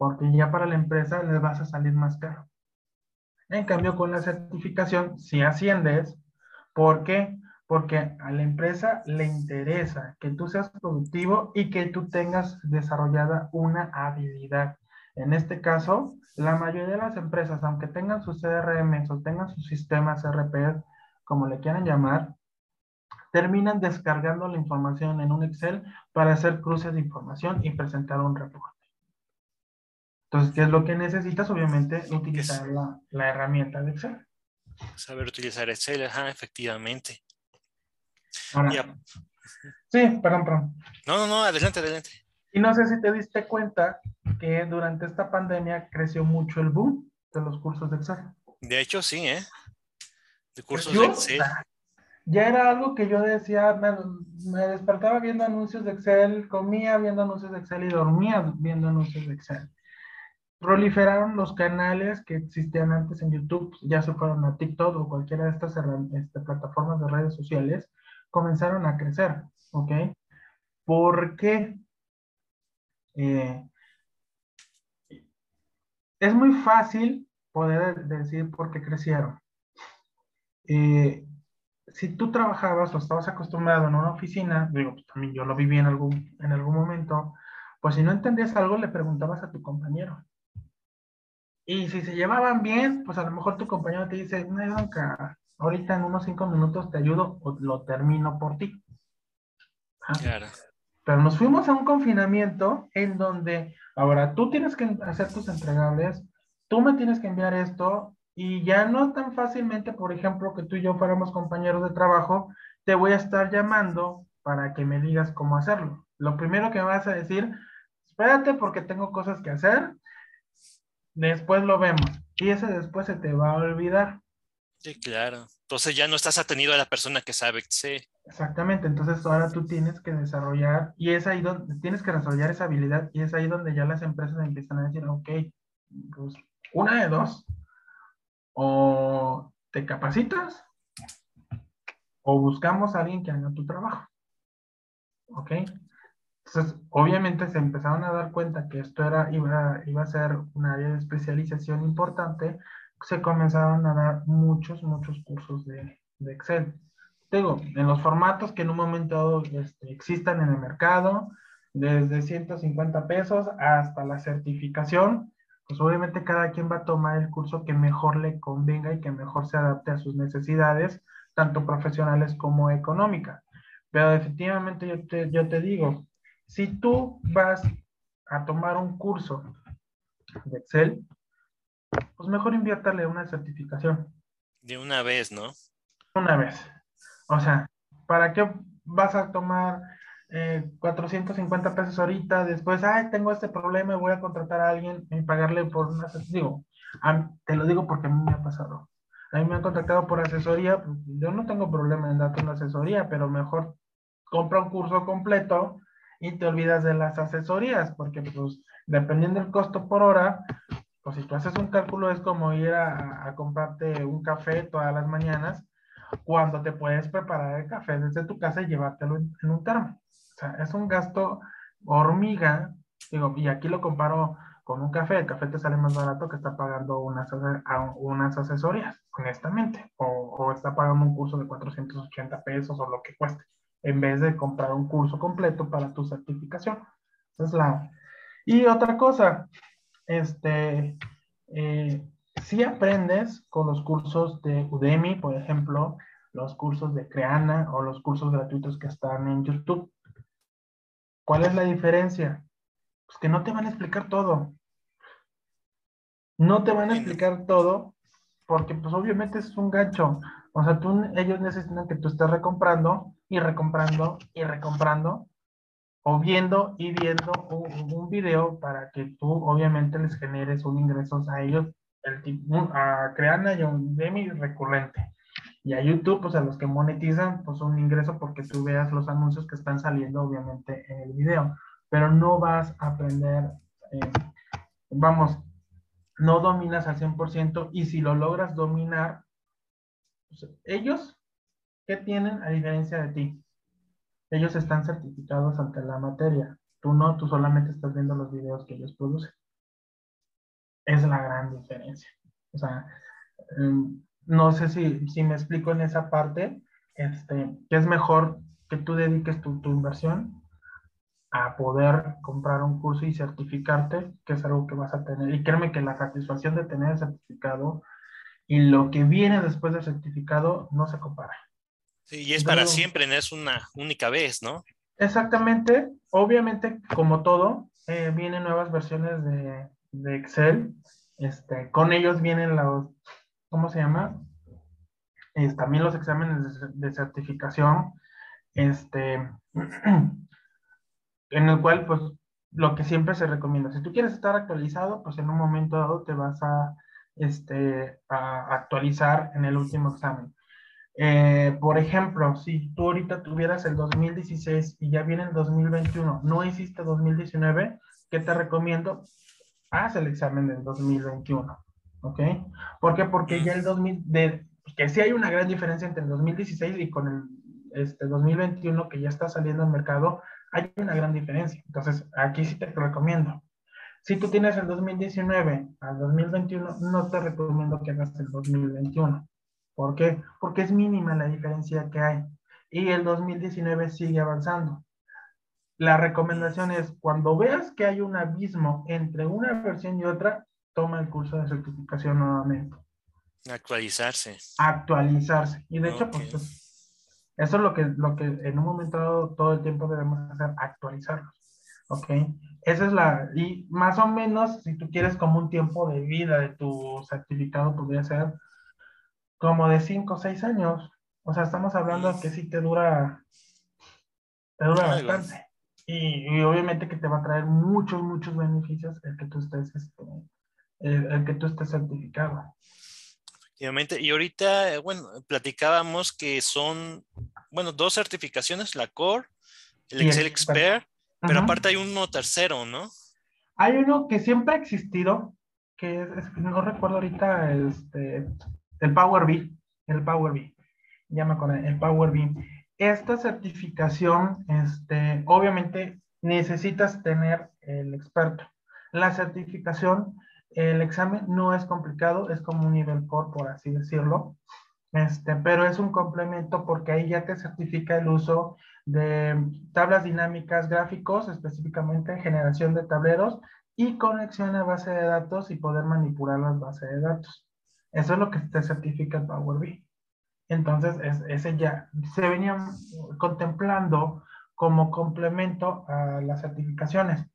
porque ya para la empresa les vas a salir más caro. En cambio, con la certificación, si asciendes, ¿por qué? Porque a la empresa le interesa que tú seas productivo y que tú tengas desarrollada una habilidad. En este caso, la mayoría de las empresas, aunque tengan sus CRM o tengan sus sistemas RP, como le quieran llamar, terminan descargando la información en un Excel para hacer cruces de información y presentar un reporte. Entonces, ¿qué es lo que necesitas? Obviamente, utilizar la, herramienta de Excel. Saber utilizar Excel, ajá, efectivamente. Sí, perdón, perdón. No, no, no, adelante, adelante. Y no sé si te diste cuenta que durante esta pandemia creció mucho el boom de los cursos de Excel. De hecho, sí, ¿eh? De cursos de Excel. Ya era algo que yo decía, me, me, despertaba viendo anuncios de Excel, comía viendo anuncios de Excel y dormía viendo anuncios de Excel proliferaron los canales que existían antes en YouTube, ya se fueron a TikTok o cualquiera de estas este, plataformas de redes sociales, comenzaron a crecer, ¿ok? ¿Por qué? Eh, es muy fácil poder decir por qué crecieron. Eh, si tú trabajabas o estabas acostumbrado en una oficina, digo, pues también yo lo viví en algún, en algún momento, pues si no entendías algo, le preguntabas a tu compañero. Y si se llevaban bien, pues a lo mejor tu compañero te dice, no, nunca, ahorita en unos cinco minutos te ayudo o lo termino por ti. Claro. Pero nos fuimos a un confinamiento en donde ahora tú tienes que hacer tus entregables, tú me tienes que enviar esto y ya no tan fácilmente, por ejemplo, que tú y yo fuéramos compañeros de trabajo, te voy a estar llamando para que me digas cómo hacerlo. Lo primero que me vas a decir, espérate porque tengo cosas que hacer, Después lo vemos. Y ese después se te va a olvidar. Sí, claro. Entonces ya no estás atenido a la persona que sabe sí. Exactamente. Entonces ahora tú tienes que desarrollar, y es ahí donde tienes que desarrollar esa habilidad, y es ahí donde ya las empresas empiezan a decir, ok, pues una de dos. O te capacitas, o buscamos a alguien que haga tu trabajo. ¿Ok? Entonces, obviamente se empezaron a dar cuenta que esto era, iba, iba a ser un área de especialización importante, se comenzaron a dar muchos, muchos cursos de, de Excel. Digo, en los formatos que en un momento este, existan en el mercado, desde 150 pesos hasta la certificación, pues obviamente cada quien va a tomar el curso que mejor le convenga y que mejor se adapte a sus necesidades, tanto profesionales como económicas. Pero efectivamente yo te, yo te digo, si tú vas a tomar un curso de Excel, pues mejor inviértale una certificación. De una vez, ¿no? Una vez. O sea, ¿para qué vas a tomar 450 eh, pesos ahorita? Después, ay, tengo este problema y voy a contratar a alguien y pagarle por una Digo, te lo digo porque a mí me ha pasado. A mí me han contactado por asesoría. Yo no tengo problema en darte una asesoría, pero mejor compra un curso completo y te olvidas de las asesorías, porque pues dependiendo del costo por hora, pues si tú haces un cálculo es como ir a, comprarte un café todas las mañanas, cuando te puedes preparar el café desde tu casa y llevártelo en, un termo. O sea, es un gasto hormiga, digo, y aquí lo comparo con un café, el café te sale más barato que está pagando unas, unas asesorías, honestamente, o, o está pagando un curso de 480 pesos o lo que cueste en vez de comprar un curso completo para tu certificación. es la... Y otra cosa, este, eh, si aprendes con los cursos de Udemy, por ejemplo, los cursos de Creana o los cursos gratuitos que están en YouTube. ¿Cuál es la diferencia? Pues que no te van a explicar todo. No te van a explicar todo porque pues obviamente es un gancho. O sea, tú, ellos necesitan que tú estés recomprando y recomprando y recomprando o viendo y viendo un, video para que tú obviamente les generes un ingreso a ellos, el, a crear un demi recurrente. Y a YouTube, pues a los que monetizan, pues un ingreso porque tú veas los anuncios que están saliendo obviamente en el video. Pero no vas a aprender, eh, vamos, no dominas al 100% y si lo logras dominar, pues, ellos, ¿qué tienen a diferencia de ti? Ellos están certificados ante la materia. Tú no, tú solamente estás viendo los videos que ellos producen. Es la gran diferencia. O sea, em, no sé si, si, me explico en esa parte, este, que es mejor que tú dediques tu, tu, inversión a poder comprar un curso y certificarte, que es algo que vas a tener. Y créeme que la satisfacción de tener el certificado y lo que viene después del certificado no se compara. Sí, y es para siempre, no es una única vez, ¿no? Exactamente. Obviamente, como todo, eh, vienen nuevas versiones de, de, Excel. Este, con ellos vienen los, ¿cómo se llama? también los exámenes de, certificación, este, en el cual, pues, lo que siempre se recomienda. Si tú quieres estar actualizado, pues en un momento dado te vas a, este, a actualizar en el último examen. Eh, por ejemplo, si tú ahorita tuvieras el 2016 y ya viene el 2021, no hiciste 2019, ¿qué te recomiendo? Haz el examen del 2021, ¿ok? ¿Por qué? Porque ya el 2000, de, que sí hay una gran diferencia entre el 2016 y con el este, 2021 que ya está saliendo al mercado, hay una gran diferencia. Entonces, aquí sí te recomiendo. Si tú tienes el 2019 al 2021, no te recomiendo que hagas el 2021. ¿Por qué? Porque es mínima la diferencia que hay. Y el 2019 sigue avanzando. La recomendación es, cuando veas que hay un abismo entre una versión y otra, toma el curso de certificación nuevamente. Actualizarse. Actualizarse. Y de hecho, pues eso es lo que, lo que en un momento dado todo el tiempo debemos hacer, actualizarlos. ¿Ok? Esa es la, y más o menos, si tú quieres como un tiempo de vida de tu certificado, podría ser como de 5 o 6 años. O sea, estamos hablando que sí te dura, te dura bastante. Y, obviamente que te va a traer muchos, muchos beneficios el que tú estés, este, el, que tú estés certificado. Efectivamente. Y ahorita, bueno, platicábamos que son, bueno, dos certificaciones, la Core, el Excel Expert, pero aparte hay uno tercero, ¿no? Hay uno que siempre ha existido, que es, no recuerdo ahorita, este, el Power BI, el Power BI, ya me acordé, el Power BI. Esta certificación, este, obviamente necesitas tener el experto. La certificación, el examen no es complicado, es como un nivel core, por así decirlo. Este, pero es un complemento porque ahí ya te certifica el uso de tablas dinámicas, gráficos, específicamente generación de tableros y conexión a base de datos y poder manipular las bases de datos. Eso es lo que te certifica el Power BI. Entonces, ese ya se venía contemplando como complemento a las certificaciones.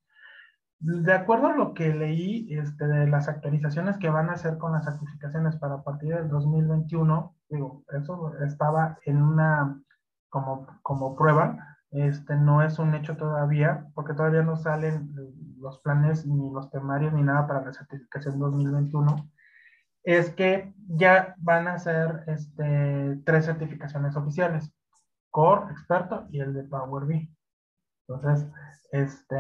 De acuerdo a lo que leí este, de las actualizaciones que van a hacer con las certificaciones para partir del 2021, digo, eso estaba en una como, como prueba, este, no es un hecho todavía, porque todavía no salen los planes ni los temarios ni nada para la certificación 2021 es que ya van a ser este, tres certificaciones oficiales, Core, Experto y el de Power BI. Entonces, este,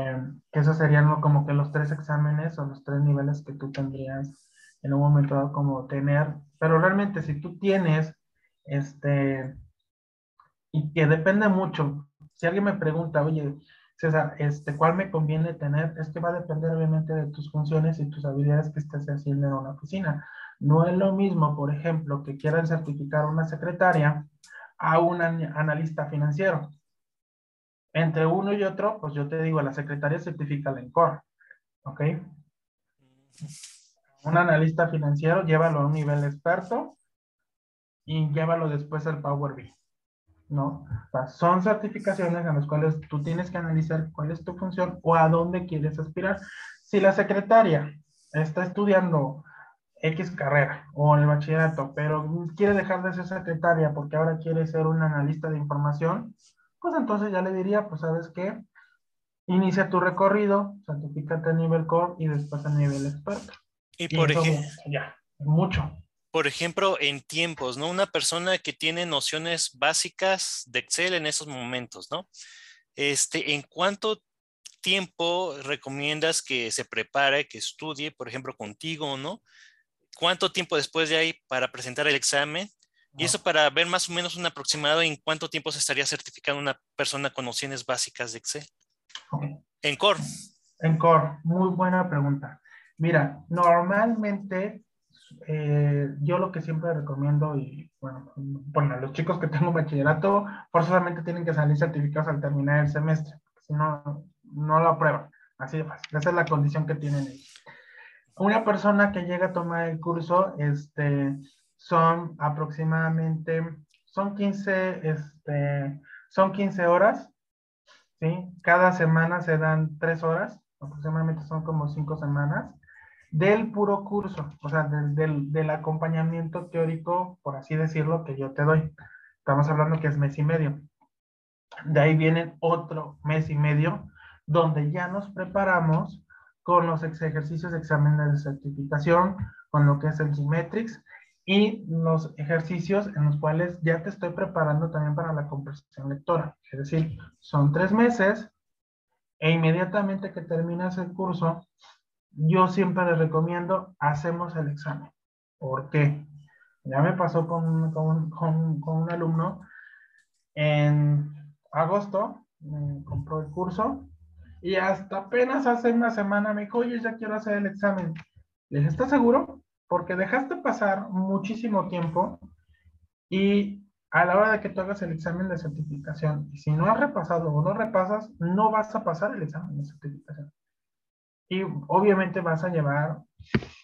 que esos serían como que los tres exámenes o los tres niveles que tú tendrías en un momento dado como tener, pero realmente si tú tienes, este, y que depende mucho, si alguien me pregunta, oye, César, este, ¿cuál me conviene tener? Es que va a depender obviamente de tus funciones y tus habilidades que estés haciendo en una oficina. No es lo mismo, por ejemplo, que quieran certificar una secretaria a un analista financiero. Entre uno y otro, pues yo te digo, la secretaria certifica la ENCOR. ¿Ok? Un analista financiero, llévalo a un nivel experto y llévalo después al Power BI. ¿no? son certificaciones en las cuales tú tienes que analizar cuál es tu función o a dónde quieres aspirar. Si la secretaria está estudiando X carrera o el bachillerato, pero quiere dejar de ser secretaria porque ahora quiere ser un analista de información, pues entonces ya le diría, pues sabes qué, inicia tu recorrido, certifícate a nivel core y después a nivel experto. Y, por ejemplo, ya, mucho. Por ejemplo, en tiempos, ¿no? Una persona que tiene nociones básicas de Excel en esos momentos, ¿no? Este, ¿en cuánto tiempo recomiendas que se prepare, que estudie, por ejemplo, contigo, ¿no? ¿Cuánto tiempo después de ahí para presentar el examen? Y eso para ver más o menos un aproximado en cuánto tiempo se estaría certificando una persona con nociones básicas de Excel. En Core. En Core, muy buena pregunta. Mira, normalmente eh, yo lo que siempre recomiendo, y bueno, bueno, los chicos que tengo bachillerato, forzosamente tienen que salir certificados al terminar el semestre, si no, no lo aprueban. Así de fácil. Esa es la condición que tienen ellos. Una persona que llega a tomar el curso, este, son aproximadamente, son 15, este, son 15 horas ¿sí? Cada semana se dan tres horas, aproximadamente son como cinco semanas, del puro curso, o sea, del, del, acompañamiento teórico, por así decirlo, que yo te doy. Estamos hablando que es mes y medio. De ahí viene otro mes y medio, donde ya nos preparamos con los ejercicios de exámenes de certificación, con lo que es el Symmetrics, y los ejercicios en los cuales ya te estoy preparando también para la comprensión lectora. Es decir, son tres meses e inmediatamente que terminas el curso, yo siempre les recomiendo, hacemos el examen. ¿Por qué? Ya me pasó con, con, con, con un alumno en agosto, me compró el curso y hasta apenas hace una semana me dijo, oye, ya quiero hacer el examen. Le dije, ¿estás seguro? porque dejaste pasar muchísimo tiempo y a la hora de que tú hagas el examen de certificación, si no has repasado o no repasas, no vas a pasar el examen de certificación. Y obviamente vas a llevar,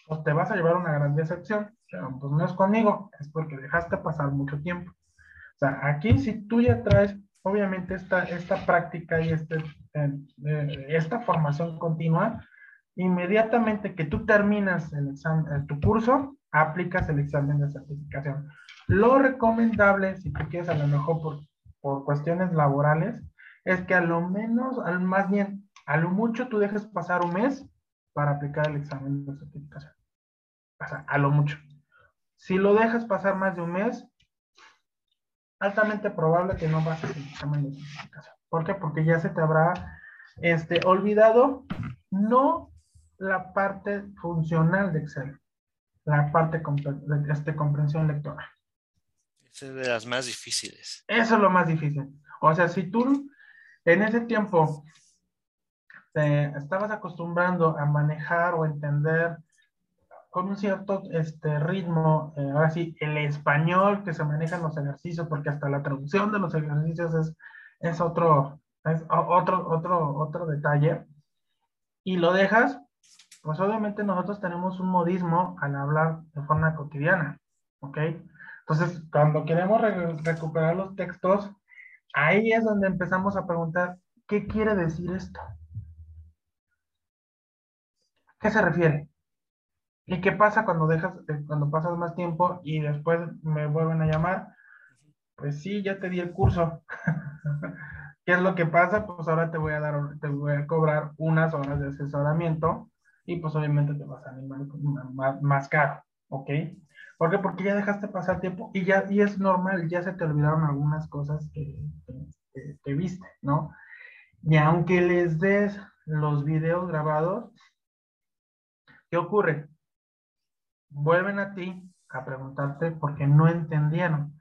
o te vas a llevar una gran decepción, pero pues no es conmigo, es porque dejaste pasar mucho tiempo. O sea, aquí si tú ya traes, obviamente, esta, esta práctica y este, eh, esta formación continua, inmediatamente que tú terminas el examen, eh, tu curso, aplicas el examen de certificación. Lo recomendable, si tú quieres a lo mejor por, por cuestiones laborales, es que a lo menos, al más bien, a lo mucho tú dejes pasar un mes para aplicar el examen de certificación. O sea, a lo mucho. Si lo dejas pasar más de un mes, altamente probable que no pases el examen de certificación. ¿Por qué? Porque ya se te habrá este, olvidado no la parte funcional de Excel, la parte de este, comprensión lectora. Esa es de las más difíciles. Eso es lo más difícil. O sea, si tú en ese tiempo te estabas acostumbrando a manejar o entender con un cierto este, ritmo, eh, ahora sí, el español que se maneja en los ejercicios, porque hasta la traducción de los ejercicios es, es otro, es otro, otro, otro detalle, y lo dejas, pues obviamente nosotros tenemos un modismo al hablar de forma cotidiana, ¿ok? Entonces, cuando queremos recuperar los textos, ahí es donde empezamos a preguntar, ¿qué quiere decir esto? ¿Qué se refiere? ¿Y qué pasa cuando dejas, eh, cuando pasas más tiempo y después me vuelven a llamar? Pues sí, ya te di el curso. ¿Qué es lo que pasa? Pues ahora te voy a dar, te voy a cobrar unas horas de asesoramiento y pues obviamente te vas a animar más, caro, ¿ok? ¿Por qué? Porque ya dejaste pasar tiempo y ya y es normal, ya se te olvidaron algunas cosas que, que, viste, ¿no? Y aunque les des los videos grabados, ¿qué ocurre? Vuelven a ti a preguntarte por qué no entendieron.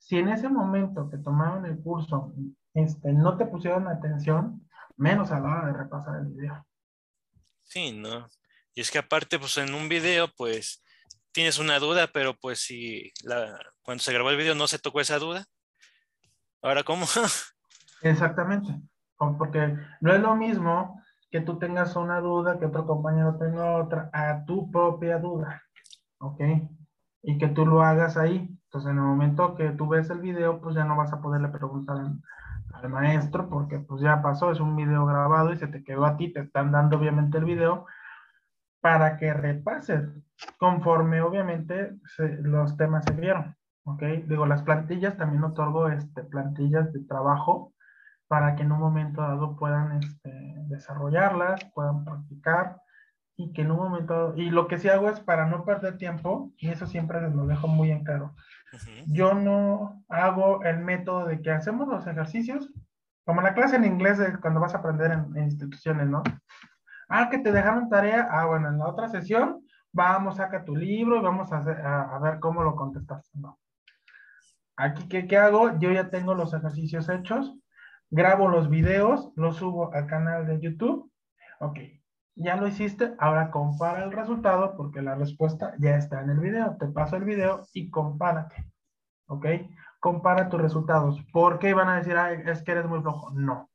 Si en ese momento que tomaron el curso este, no te pusieron atención, menos a la hora de repasar el video. Sí, ¿no? Y es que aparte, pues en un video, pues tienes una duda, pero pues si la, cuando se grabó el video no se tocó esa duda, ¿ahora cómo? Exactamente, porque no es lo mismo que tú tengas una duda, que otro compañero tenga otra, a tu propia duda, ¿ok? Y que tú lo hagas ahí. Entonces, en el momento que tú ves el video, pues ya no vas a poderle preguntar al, maestro porque pues ya pasó, es un video grabado y se te quedó a ti, te están dando obviamente el video para que repases conforme obviamente los temas se vieron, ¿ok? Digo, las plantillas también otorgo este, plantillas de trabajo para que en un momento dado puedan este, desarrollarlas, puedan practicar y que en un momento, y lo que sí hago es para no perder tiempo, y eso siempre lo dejo muy en claro, yo no hago el método de que hacemos los ejercicios, como la clase en inglés cuando vas a aprender en, instituciones, ¿no? Ah, que te dejaron tarea, ah, bueno, en la otra sesión, vamos, saca tu libro y vamos a, ver cómo lo contestas. Aquí, ¿qué, ¿qué hago? Yo ya tengo los ejercicios hechos, grabo los videos, los subo al canal de YouTube. Ok, ya lo hiciste, ahora compara el resultado porque la respuesta ya está en el video. Te paso el video y compárate. ¿Ok? Compara tus resultados. ¿Por qué van a decir, es que eres muy flojo? No.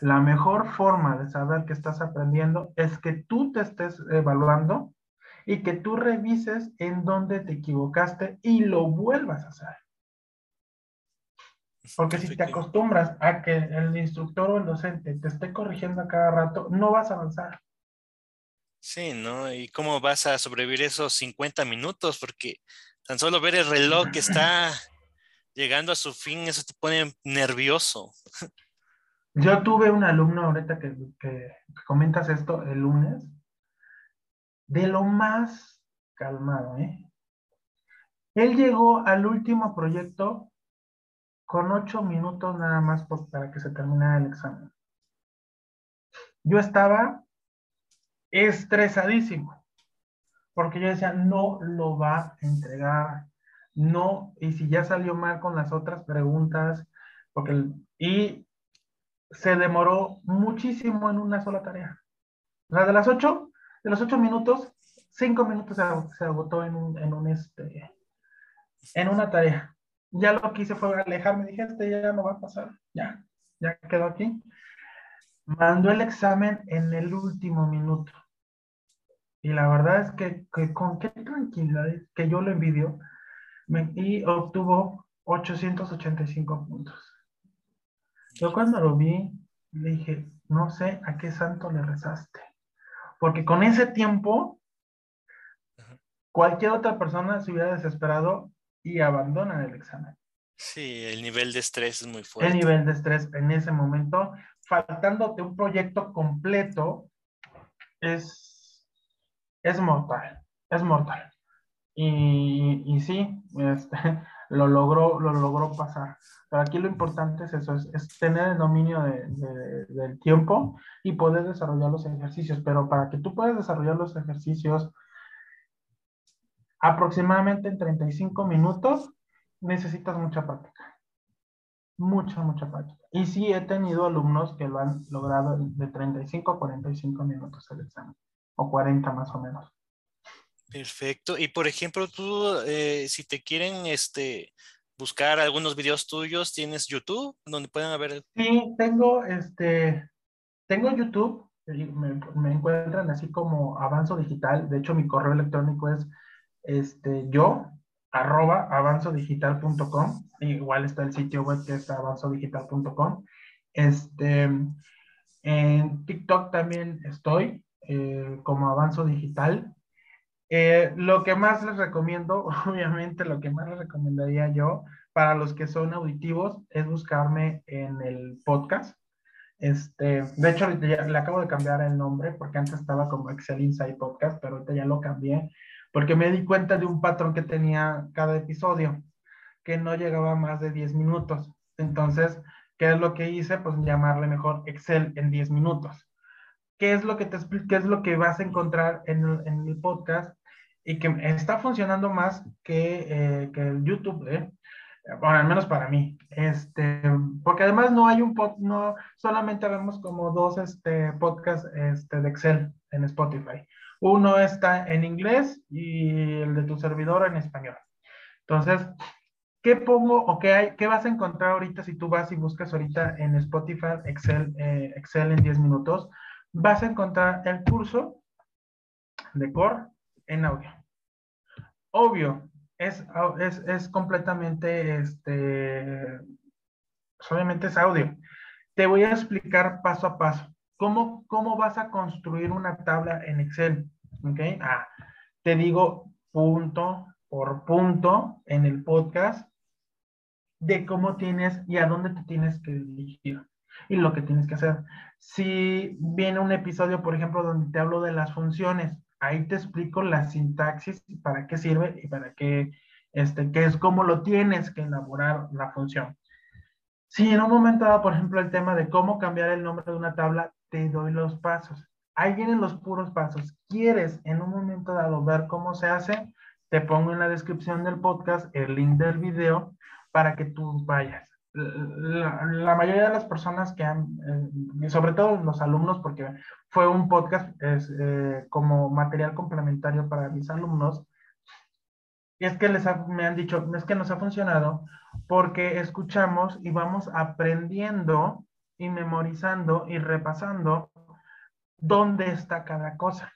La mejor forma de saber que estás aprendiendo es que tú te estés evaluando y que tú revises en dónde te equivocaste y lo vuelvas a hacer. Porque si te acostumbras a que el instructor o el docente te esté corrigiendo a cada rato, no vas a avanzar. Sí, ¿no? ¿Y cómo vas a sobrevivir esos 50 minutos? Porque tan solo ver el reloj que está llegando a su fin, eso te pone nervioso. Yo tuve un alumno ahorita que, que comentas esto el lunes, de lo más calmado, ¿eh? Él llegó al último proyecto con ocho minutos nada más para que se terminara el examen. Yo estaba estresadísimo, porque yo decía, no lo va a entregar, no, y si ya salió mal con las otras preguntas, porque, y se demoró muchísimo en una sola tarea. La de las ocho, de los ocho minutos, cinco minutos se, agotó en un, en un, este, en una tarea ya lo que hice fue alejarme, dije, este ya no va a pasar, ya, ya quedó aquí. Mandó el examen en el último minuto. Y la verdad es que, con qué tranquilidad que yo lo envidio, y obtuvo 885 puntos. Yo cuando lo vi, le dije, no sé a qué santo le rezaste. Porque con ese tiempo, cualquier otra persona se hubiera desesperado y abandonan el examen. Sí, el nivel de estrés es muy fuerte. El nivel de estrés en ese momento, faltándote un proyecto completo, es, es mortal, es mortal. Y, y sí, este, lo, logró, lo logró pasar. Pero aquí lo importante es eso, es, tener el dominio de, del tiempo y poder desarrollar los ejercicios. Pero para que tú puedas desarrollar los ejercicios aproximadamente en 35 minutos necesitas mucha práctica. Mucha, mucha práctica. Y sí he tenido alumnos que lo han logrado de 35 a 45 minutos el examen, o 40 más o menos. Perfecto. Y por ejemplo, tú, eh, si te quieren este, buscar algunos videos tuyos, ¿tienes YouTube donde pueden ver? Sí, tengo, este, tengo YouTube. Me, me encuentran así como Avanzo Digital. De hecho, mi correo electrónico es este, yo, arroba avanzodigital.com, igual está el sitio web que es avanzodigital.com. Este, en TikTok también estoy eh, como Avanzo Digital. Eh, lo que más les recomiendo, obviamente lo que más les recomendaría yo para los que son auditivos es buscarme en el podcast. Este, de hecho, le acabo de cambiar el nombre porque antes estaba como Excel Inside Podcast, pero ahorita ya lo cambié porque me di cuenta de un patrón que tenía cada episodio, que no llegaba a más de 10 minutos. Entonces, ¿qué es lo que hice? Pues llamarle mejor Excel en 10 minutos. ¿Qué es lo que te qué es lo que vas a encontrar en, en el podcast y que está funcionando más que, eh, que el YouTube, ¿eh? Bueno, al menos para mí. Este, porque además no hay un pod, no solamente vemos como dos este, podcasts este, de Excel en Spotify. Uno está en inglés y el de tu servidor en español. Entonces, ¿qué pongo o qué hay? ¿Qué vas a encontrar ahorita si tú vas y buscas ahorita en Spotify Excel, eh, Excel en 10 minutos? Vas a encontrar el curso de Core en audio. Obvio, es, es, es completamente, este, obviamente es audio. Te voy a explicar paso a paso. ¿Cómo, cómo vas a construir una tabla en Excel? ¿Ok? Ah, te digo punto por punto en el podcast de cómo tienes y a dónde te tienes que dirigir y lo que tienes que hacer. Si viene un episodio, por ejemplo, donde te hablo de las funciones, ahí te explico la sintaxis, para qué sirve y para qué, este, qué es cómo lo tienes que elaborar la función. Si en un momento dado, por ejemplo, el tema de cómo cambiar el nombre de una tabla, te doy los pasos. Ahí vienen los puros pasos. ¿Quieres en un momento dado ver cómo se hace? Te pongo en la descripción del podcast el link del video para que tú vayas. La, mayoría de las personas que han, eh, sobre todo los alumnos, porque fue un podcast es, eh, como material complementario para mis alumnos, y es que les me han dicho, es que nos ha funcionado porque escuchamos y vamos aprendiendo y memorizando y repasando dónde está cada cosa.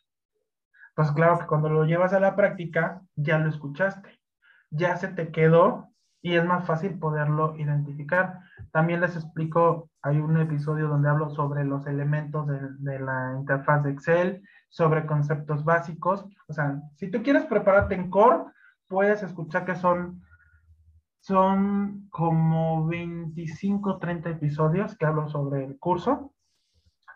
Pues claro que cuando lo llevas a la práctica, ya lo escuchaste, ya se te quedó y es más fácil poderlo identificar. También les explico, hay un episodio donde hablo sobre los elementos de, la interfaz de Excel, sobre conceptos básicos. O sea, si tú quieres prepararte en Core, puedes escuchar que son, son como 25, 30 episodios que hablo sobre el curso.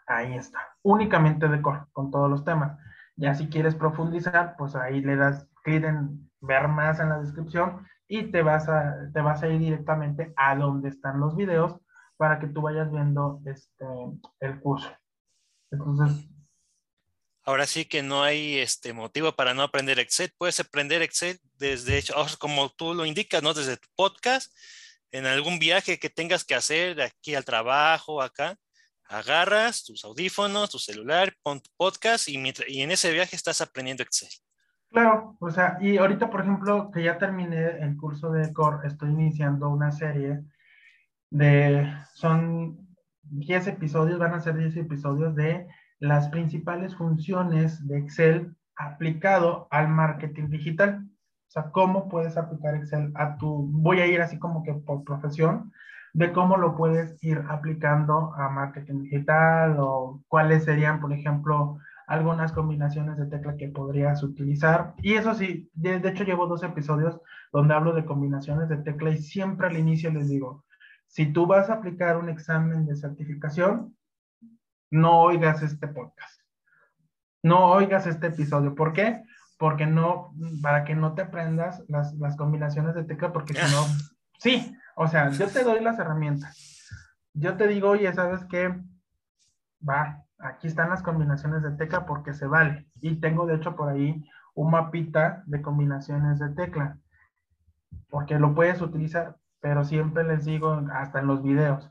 Ahí está, únicamente de Core, con todos los temas. Ya si quieres profundizar, pues ahí le das clic en ver más en la descripción y te vas a, te vas a ir directamente a donde están los videos para que tú vayas viendo este, el curso. Entonces, Ahora sí que no hay este motivo para no aprender Excel. Puedes aprender Excel desde, como tú lo indicas, ¿no? Desde tu podcast, en algún viaje que tengas que hacer de aquí al trabajo, acá. Agarras tus audífonos, tu celular, pon tu podcast y, y en ese viaje estás aprendiendo Excel. Claro, o sea, y ahorita, por ejemplo, que ya terminé el curso de Core, estoy iniciando una serie de, son 10 episodios, van a ser 10 episodios de las principales funciones de Excel aplicado al marketing digital. O sea, cómo puedes aplicar Excel a tu, voy a ir así como que por profesión, de cómo lo puedes ir aplicando a marketing digital o cuáles serían, por ejemplo, algunas combinaciones de tecla que podrías utilizar. Y eso sí, de, hecho llevo dos episodios donde hablo de combinaciones de tecla y siempre al inicio les digo, si tú vas a aplicar un examen de certificación, no oigas este podcast. No oigas este episodio. ¿Por qué? Porque no, para que no te aprendas las, las combinaciones de tecla, porque si no, sí, o sea, yo te doy las herramientas. Yo te digo, oye, ¿sabes qué? Va, aquí están las combinaciones de tecla porque se vale. Y tengo de hecho por ahí un mapita de combinaciones de tecla, porque lo puedes utilizar, pero siempre les digo, hasta en los videos,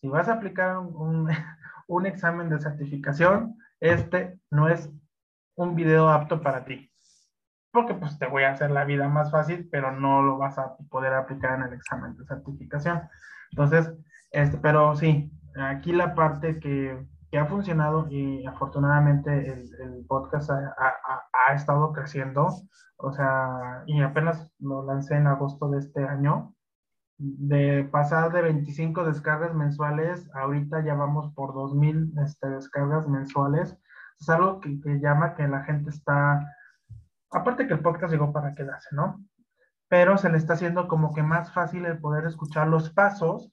si vas a aplicar un, un examen de certificación, este no es un video apto para ti. Porque pues te voy a hacer la vida más fácil, pero no lo vas a poder aplicar en el examen de certificación. Entonces, este, pero sí, aquí la parte que que ha funcionado y afortunadamente el, podcast ha, ha, estado creciendo. O sea, y apenas lo lancé en agosto de este año. De pasar de 25 descargas mensuales, ahorita ya vamos por 2000 este, descargas mensuales. Es algo que, que llama que la gente está, aparte que el podcast llegó para quedarse, ¿no? Pero se le está haciendo como que más fácil el poder escuchar los pasos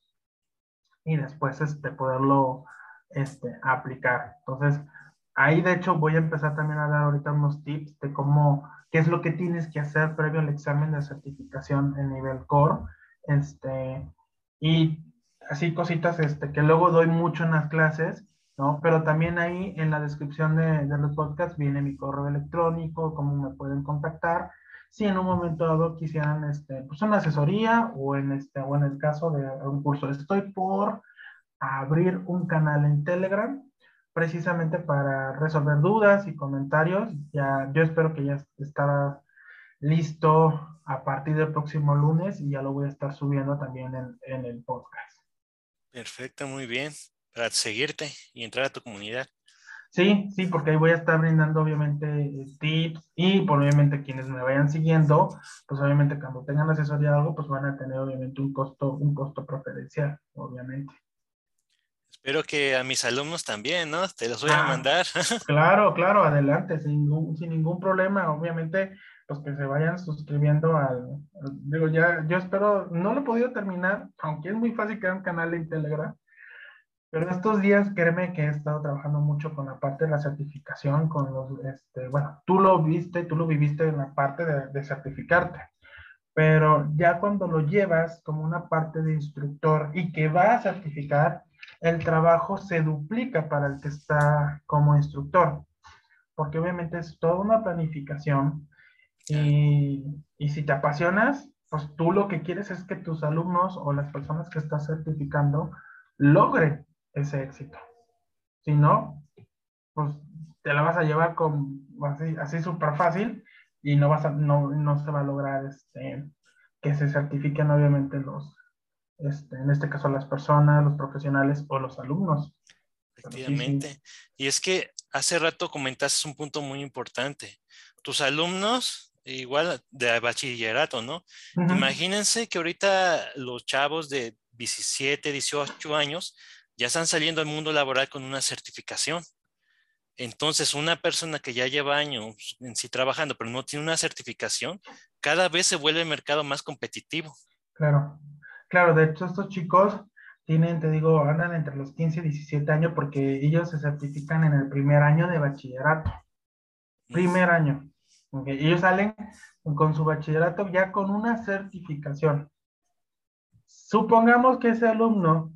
y después este, poderlo este, aplicar. Entonces, ahí de hecho voy a empezar también a dar ahorita unos tips de cómo, qué es lo que tienes que hacer previo al examen de certificación en nivel core. Este, y así cositas este, que luego doy mucho en las clases, ¿no? Pero también ahí en la descripción de, de los podcasts viene mi correo electrónico, cómo me pueden contactar. Si en un momento dado quisieran este, pues una asesoría o en, este, o en el caso de un curso, estoy por a abrir un canal en Telegram precisamente para resolver dudas y comentarios. Ya, yo espero que ya estará listo a partir del próximo lunes y ya lo voy a estar subiendo también en, en el podcast. Perfecto, muy bien. Para seguirte y entrar a tu comunidad. Sí, sí, porque ahí voy a estar brindando obviamente tips y por obviamente quienes me vayan siguiendo, pues obviamente cuando tengan asesoría algo, pues van a tener obviamente un costo, un costo preferencial, obviamente. Espero que a mis alumnos también, ¿no? Te los voy a ah, mandar. Claro, claro, adelante, sin ningún, sin ningún problema. Obviamente, los que se vayan suscribiendo al, digo, ya, yo espero, no lo he podido terminar, aunque es muy fácil crear un canal en Telegram, pero estos días, créeme que he estado trabajando mucho con la parte de la certificación, con los, este, bueno, tú lo viste, tú lo viviste en la parte de, de certificarte, pero ya cuando lo llevas como una parte de instructor y que va a certificar, el trabajo se duplica para el que está como instructor, porque obviamente es toda una planificación y, y si te apasionas, pues tú lo que quieres es que tus alumnos o las personas que estás certificando logren ese éxito. Si no, pues te la vas a llevar con así súper fácil y no vas a, no, no se va a lograr este, que se certifiquen obviamente los, este, en este caso las personas, los profesionales o los alumnos. Efectivamente. Y es que hace rato comentaste un punto muy importante. Tus alumnos, igual de bachillerato, ¿no? Imagínense que ahorita los chavos de 17, 18 años ya están saliendo al mundo laboral con una certificación. Entonces, una persona que ya lleva años en sí trabajando, pero no tiene una certificación, cada vez se vuelve el mercado más competitivo. Claro, claro, de hecho estos chicos tienen, te digo, andan entre los 15 y 17 años porque ellos se certifican en el primer año de bachillerato. Primer año. Ellos salen con su bachillerato ya con una certificación. Supongamos que ese alumno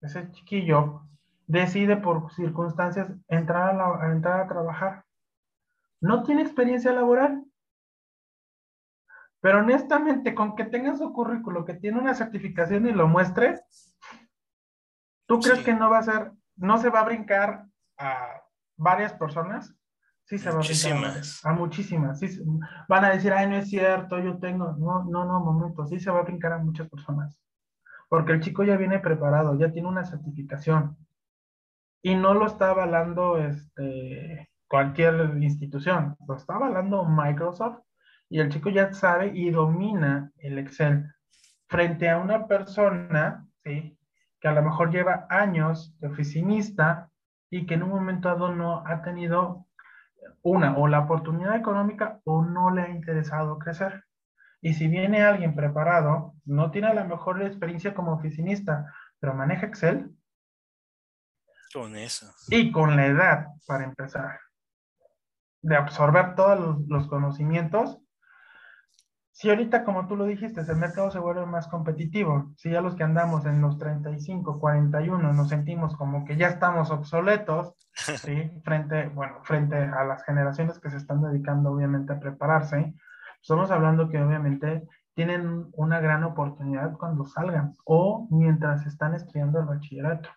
ese chiquillo decide por circunstancias entrar a, entrar a trabajar. No tiene experiencia laboral. Pero honestamente, con que tenga su currículo, que tiene una certificación y lo muestre, ¿tú crees que no va a ser, no se va a brincar a varias personas? Sí, se va a brincar a, muchísimas. Sí, van a decir, ay, no es cierto, yo tengo. No, no, no, momento. Sí se va a brincar a muchas personas porque el chico ya viene preparado, ya tiene una certificación y no lo está avalando este, cualquier institución, lo está avalando Microsoft y el chico ya sabe y domina el Excel frente a una persona, ¿sí? que a lo mejor lleva años de oficinista y que en un momento dado no ha tenido una o la oportunidad económica o no le ha interesado crecer. Y si viene alguien preparado, no tiene la mejor experiencia como oficinista, pero maneja Excel. Con eso. Y con la edad, para empezar, de absorber todos los, conocimientos. Si ahorita, como tú lo dijiste, el mercado se vuelve más competitivo, si ya los que andamos en los 35, 41 nos sentimos como que ya estamos obsoletos, ¿sí? frente, bueno, frente a las generaciones que se están dedicando obviamente a prepararse, Estamos hablando que obviamente tienen una gran oportunidad cuando salgan o mientras están estudiando el bachillerato,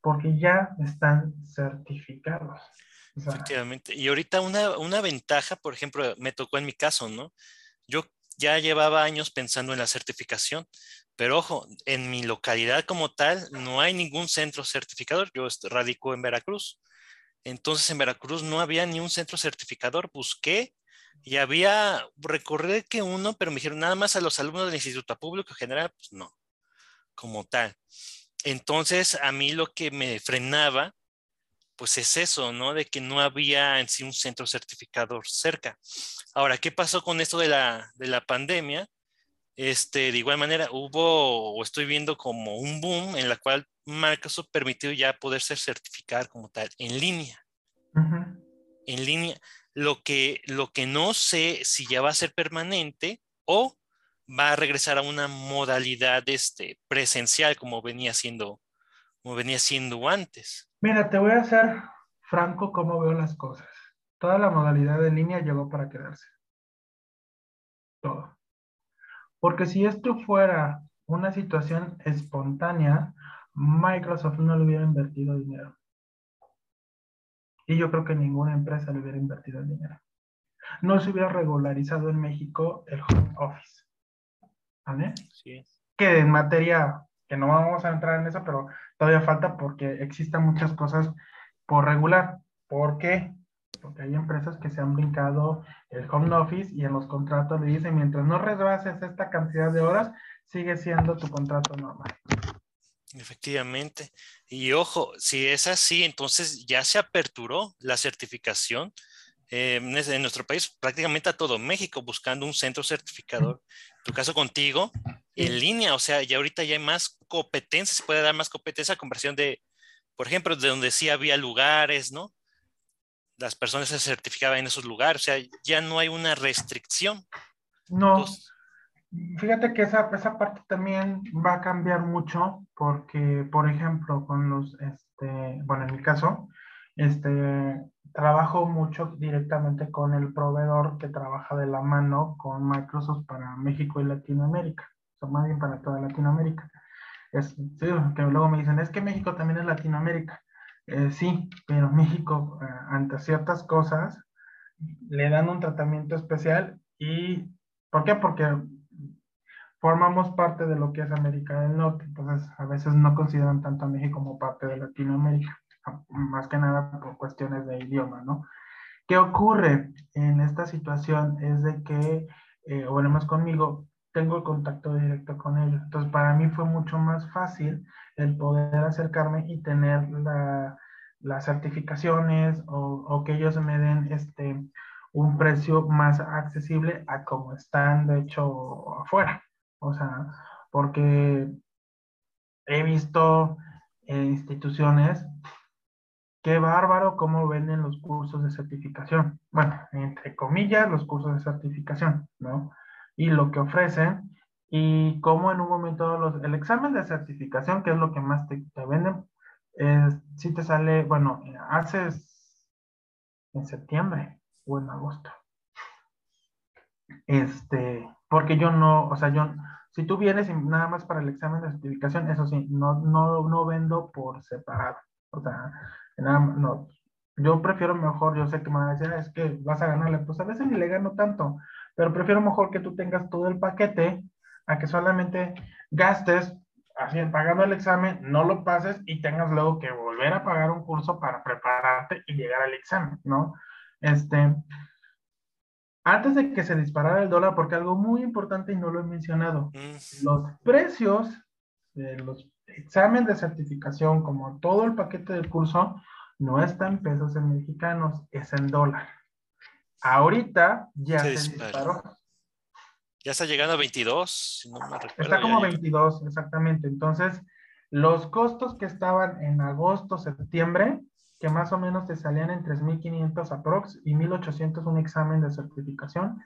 porque ya están certificados. Efectivamente. Y ahorita una, una ventaja, por ejemplo, me tocó en mi caso, ¿no? Yo ya llevaba años pensando en la certificación, pero ojo, en mi localidad como tal no hay ningún centro certificador. Yo radico en Veracruz. Entonces en Veracruz no había ni un centro certificador. Busqué y había, recorrer que uno, pero me dijeron nada más a los alumnos del Instituto Público General, pues no, como tal. Entonces, a mí lo que me frenaba, pues es eso, ¿no? De que no había en sí un centro certificador cerca. Ahora, ¿qué pasó con esto de la, de la pandemia? Este, de igual manera, hubo, o estoy viendo como un boom en la cual Microsoft permitió ya poderse certificar como tal en línea. En línea. Lo que, lo que no sé si ya va a ser permanente o va a regresar a una modalidad este, presencial como venía siendo, como venía siendo antes. Mira, te voy a hacer franco cómo veo las cosas. Toda la modalidad de línea llegó para quedarse. Todo. Porque si esto fuera una situación espontánea, Microsoft no le hubiera invertido dinero. Y yo creo que ninguna empresa le hubiera invertido el dinero. No se hubiera regularizado en México el home office. ¿Vale? Sí. Que en materia, que no vamos a entrar en eso, pero todavía falta porque existen muchas cosas por regular. ¿Por qué? Porque hay empresas que se han brincado el home office y en los contratos le dicen, mientras no rebases esta cantidad de horas, sigue siendo tu contrato normal. Efectivamente. Y ojo, si es así, entonces ya se aperturó la certificación eh, en nuestro país, prácticamente a todo México, buscando un centro certificador. Tu caso contigo, en línea, o sea, ya ahorita ya hay más competencia, se puede dar más competencia a comparación de, por ejemplo, de donde sí había lugares, ¿no? Las personas se certificaban en esos lugares, o sea, ya no hay una restricción. No. Fíjate que esa, esa parte también va a cambiar mucho porque, por ejemplo, con los, este, bueno, en mi caso, este, trabajo mucho directamente con el proveedor que trabaja de la mano con Microsoft para México y Latinoamérica, o más bien para toda Latinoamérica. Es, sí, que luego me dicen, es que México también es Latinoamérica. Eh, sí, pero México, eh, ante ciertas cosas, le dan un tratamiento especial y, ¿por qué? Porque formamos parte de lo que es América del Norte, entonces a veces no consideran tanto a México como parte de Latinoamérica, más que nada por cuestiones de idioma, ¿no? ¿Qué ocurre en esta situación? Es de que, eh, más conmigo, tengo el contacto directo con ellos. Entonces, para mí fue mucho más fácil el poder acercarme y tener las certificaciones o, que ellos me den este, un precio más accesible a como están, de hecho, afuera. O sea, porque he visto en instituciones, qué bárbaro cómo venden los cursos de certificación. Bueno, entre comillas, los cursos de certificación, ¿no? Y lo que ofrecen y cómo en un momento los, el examen de certificación, que es lo que más te, venden, si te sale, bueno, haces en septiembre o en agosto. Este, porque yo no, o sea, yo, si tú vienes nada más para el examen de certificación, eso sí, no, no, no vendo por separado. O sea, nada, no, yo prefiero mejor, yo sé que me van a decir, ah, es que vas a ganarle, pues a veces ni le gano tanto, pero prefiero mejor que tú tengas todo el paquete a que solamente gastes así, pagando el examen, no lo pases y tengas luego que volver a pagar un curso para prepararte y llegar al examen, ¿no? Este, antes de que se disparara el dólar, porque algo muy importante y no lo he mencionado, mm. los precios de los exámenes de certificación, como todo el paquete del curso, no está en pesos en mexicanos, es en dólar. Ahorita ya se, disparó. Ya está llegando a 22, si no me recuerdo. Está como 22, exactamente. Entonces, los costos que estaban en agosto, septiembre, que más o menos te salían en 3.500 aprox y 1.800 un examen de certificación.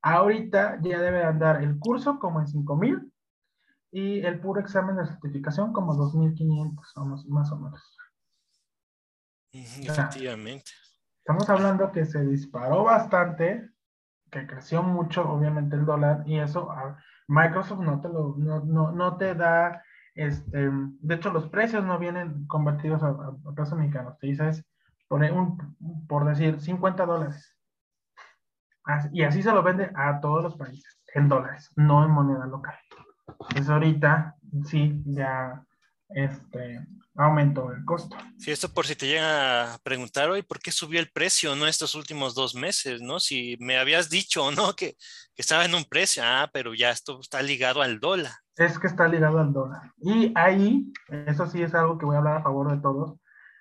Ahorita ya debe andar el curso como en 5.000 y el puro examen de certificación como 2.500 más o menos. Efectivamente. estamos hablando que se disparó bastante, que creció mucho obviamente el dólar y eso Microsoft no te, lo, no, no, no te da este, de hecho, los precios no vienen convertidos a, pesos mexicanos. Te dices, por, un, por decir, 50 dólares. y así se lo vende a todos los países, en dólares, no en moneda local. Entonces ahorita sí, ya este, aumentó el costo. Sí, esto por si te llega a preguntar hoy, ¿por qué subió el precio, no, estos últimos dos meses, no? Si me habías dicho, ¿no? Que, que estaba en un precio, ah, pero ya esto está ligado al dólar es que está ligado al dólar. Y ahí, eso sí es algo que voy a hablar a favor de todos,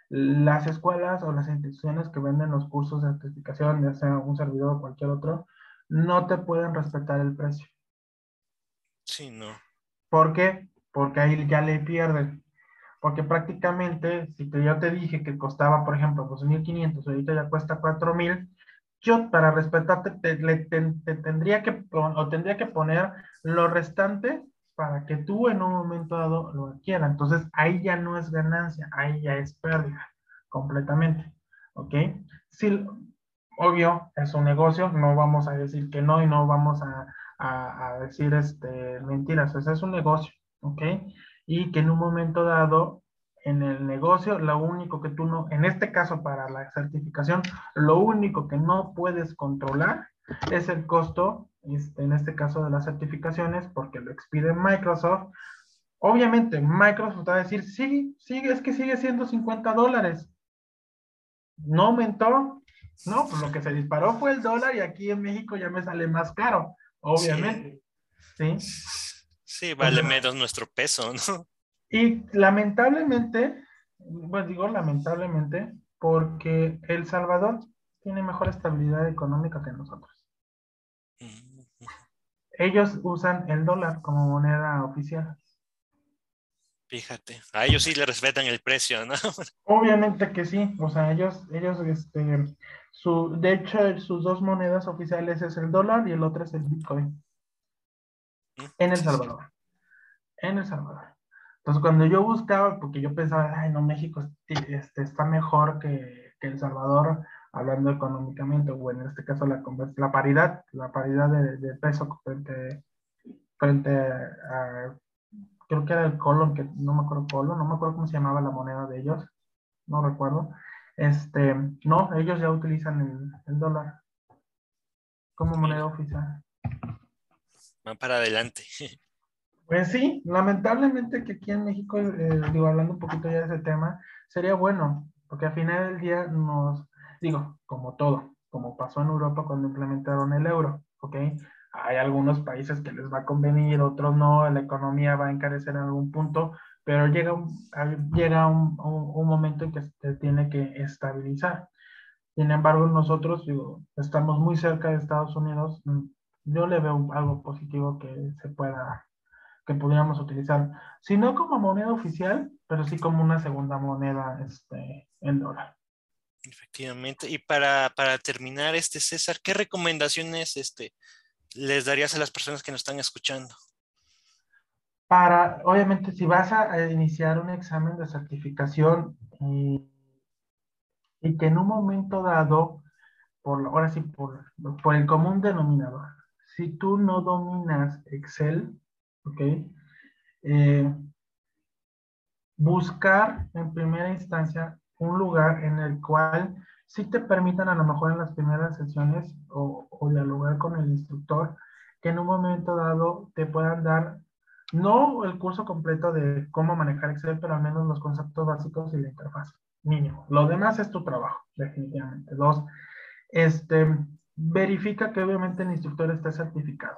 las escuelas o las instituciones que venden los cursos de certificación, ya sea un servidor o cualquier otro, no te pueden respetar el precio. Sí, no. ¿Por qué? Porque ahí ya le pierden. Porque prácticamente, si te, yo te dije que costaba, por ejemplo, 2.500, ahorita ya cuesta 4.000, yo para respetarte te, te, tendría que, o tendría que poner lo restante para que tú en un momento dado lo adquieras. Entonces ahí ya no es ganancia, ahí ya es pérdida completamente. ¿Ok? Sí, obvio, es un negocio, no vamos a decir que no y no vamos a, a, decir este, mentiras, o sea, es un negocio. ¿Ok? Y que en un momento dado en el negocio, lo único que tú no, en este caso para la certificación, lo único que no puedes controlar es el costo este, en este caso de las certificaciones, porque lo expide Microsoft. Obviamente, Microsoft va a decir, sí, sigue, es que sigue siendo 50 dólares. no aumentó, no, lo que se disparó fue el dólar y aquí en México ya me sale más caro, obviamente. Sí. Sí, vale menos nuestro peso, ¿no? Y lamentablemente, bueno, digo lamentablemente, porque El Salvador tiene mejor estabilidad económica que nosotros. Ellos usan el dólar como moneda oficial. Fíjate, a ellos sí le respetan el precio, ¿no? Obviamente que sí, o sea, ellos, ellos, este, su, de hecho, sus dos monedas oficiales es el dólar y el otro es el Bitcoin. Mm, en El Salvador. En El Salvador. Entonces, cuando yo buscaba, porque yo pensaba, ay, no, México este, está mejor que, que El Salvador, hablando económicamente, o en este caso la, la paridad, la paridad de, peso frente, frente a, creo que era el colon, que no me acuerdo colon, no me acuerdo cómo se llamaba la moneda de ellos, no recuerdo. Este, no, ellos ya utilizan el, dólar como moneda oficial. Van para adelante. Pues sí, lamentablemente que aquí en México, eh, digo, hablando un poquito ya de ese tema, sería bueno, porque al final del día nos, digo, como todo, como pasó en Europa cuando implementaron el euro, ¿ok? Hay algunos países que les va a convenir, otros no, la economía va a encarecer en algún punto, pero llega un, llega un, un, momento en que se tiene que estabilizar. Sin embargo, nosotros estamos muy cerca de Estados Unidos. Mm, yo le veo algo positivo que se pueda, que pudiéramos utilizar, si no como moneda oficial, pero sí como una segunda moneda este, en dólar. Efectivamente. Y para, terminar, este César, ¿qué recomendaciones este, les darías a las personas que nos están escuchando? Para, obviamente, si vas a, iniciar un examen de certificación y, que en un momento dado, por, ahora sí, por, por el común denominador, si tú no dominas Excel, ¿ok? Eh, buscar en primera instancia un lugar en el cual sí te permitan a lo mejor en las primeras sesiones o, o dialogar con el instructor, que en un momento dado te puedan dar, no el curso completo de cómo manejar Excel, pero al menos los conceptos básicos y la interfaz, mínimo. Lo demás es tu trabajo, definitivamente. Dos, este, verifica que obviamente el instructor esté certificado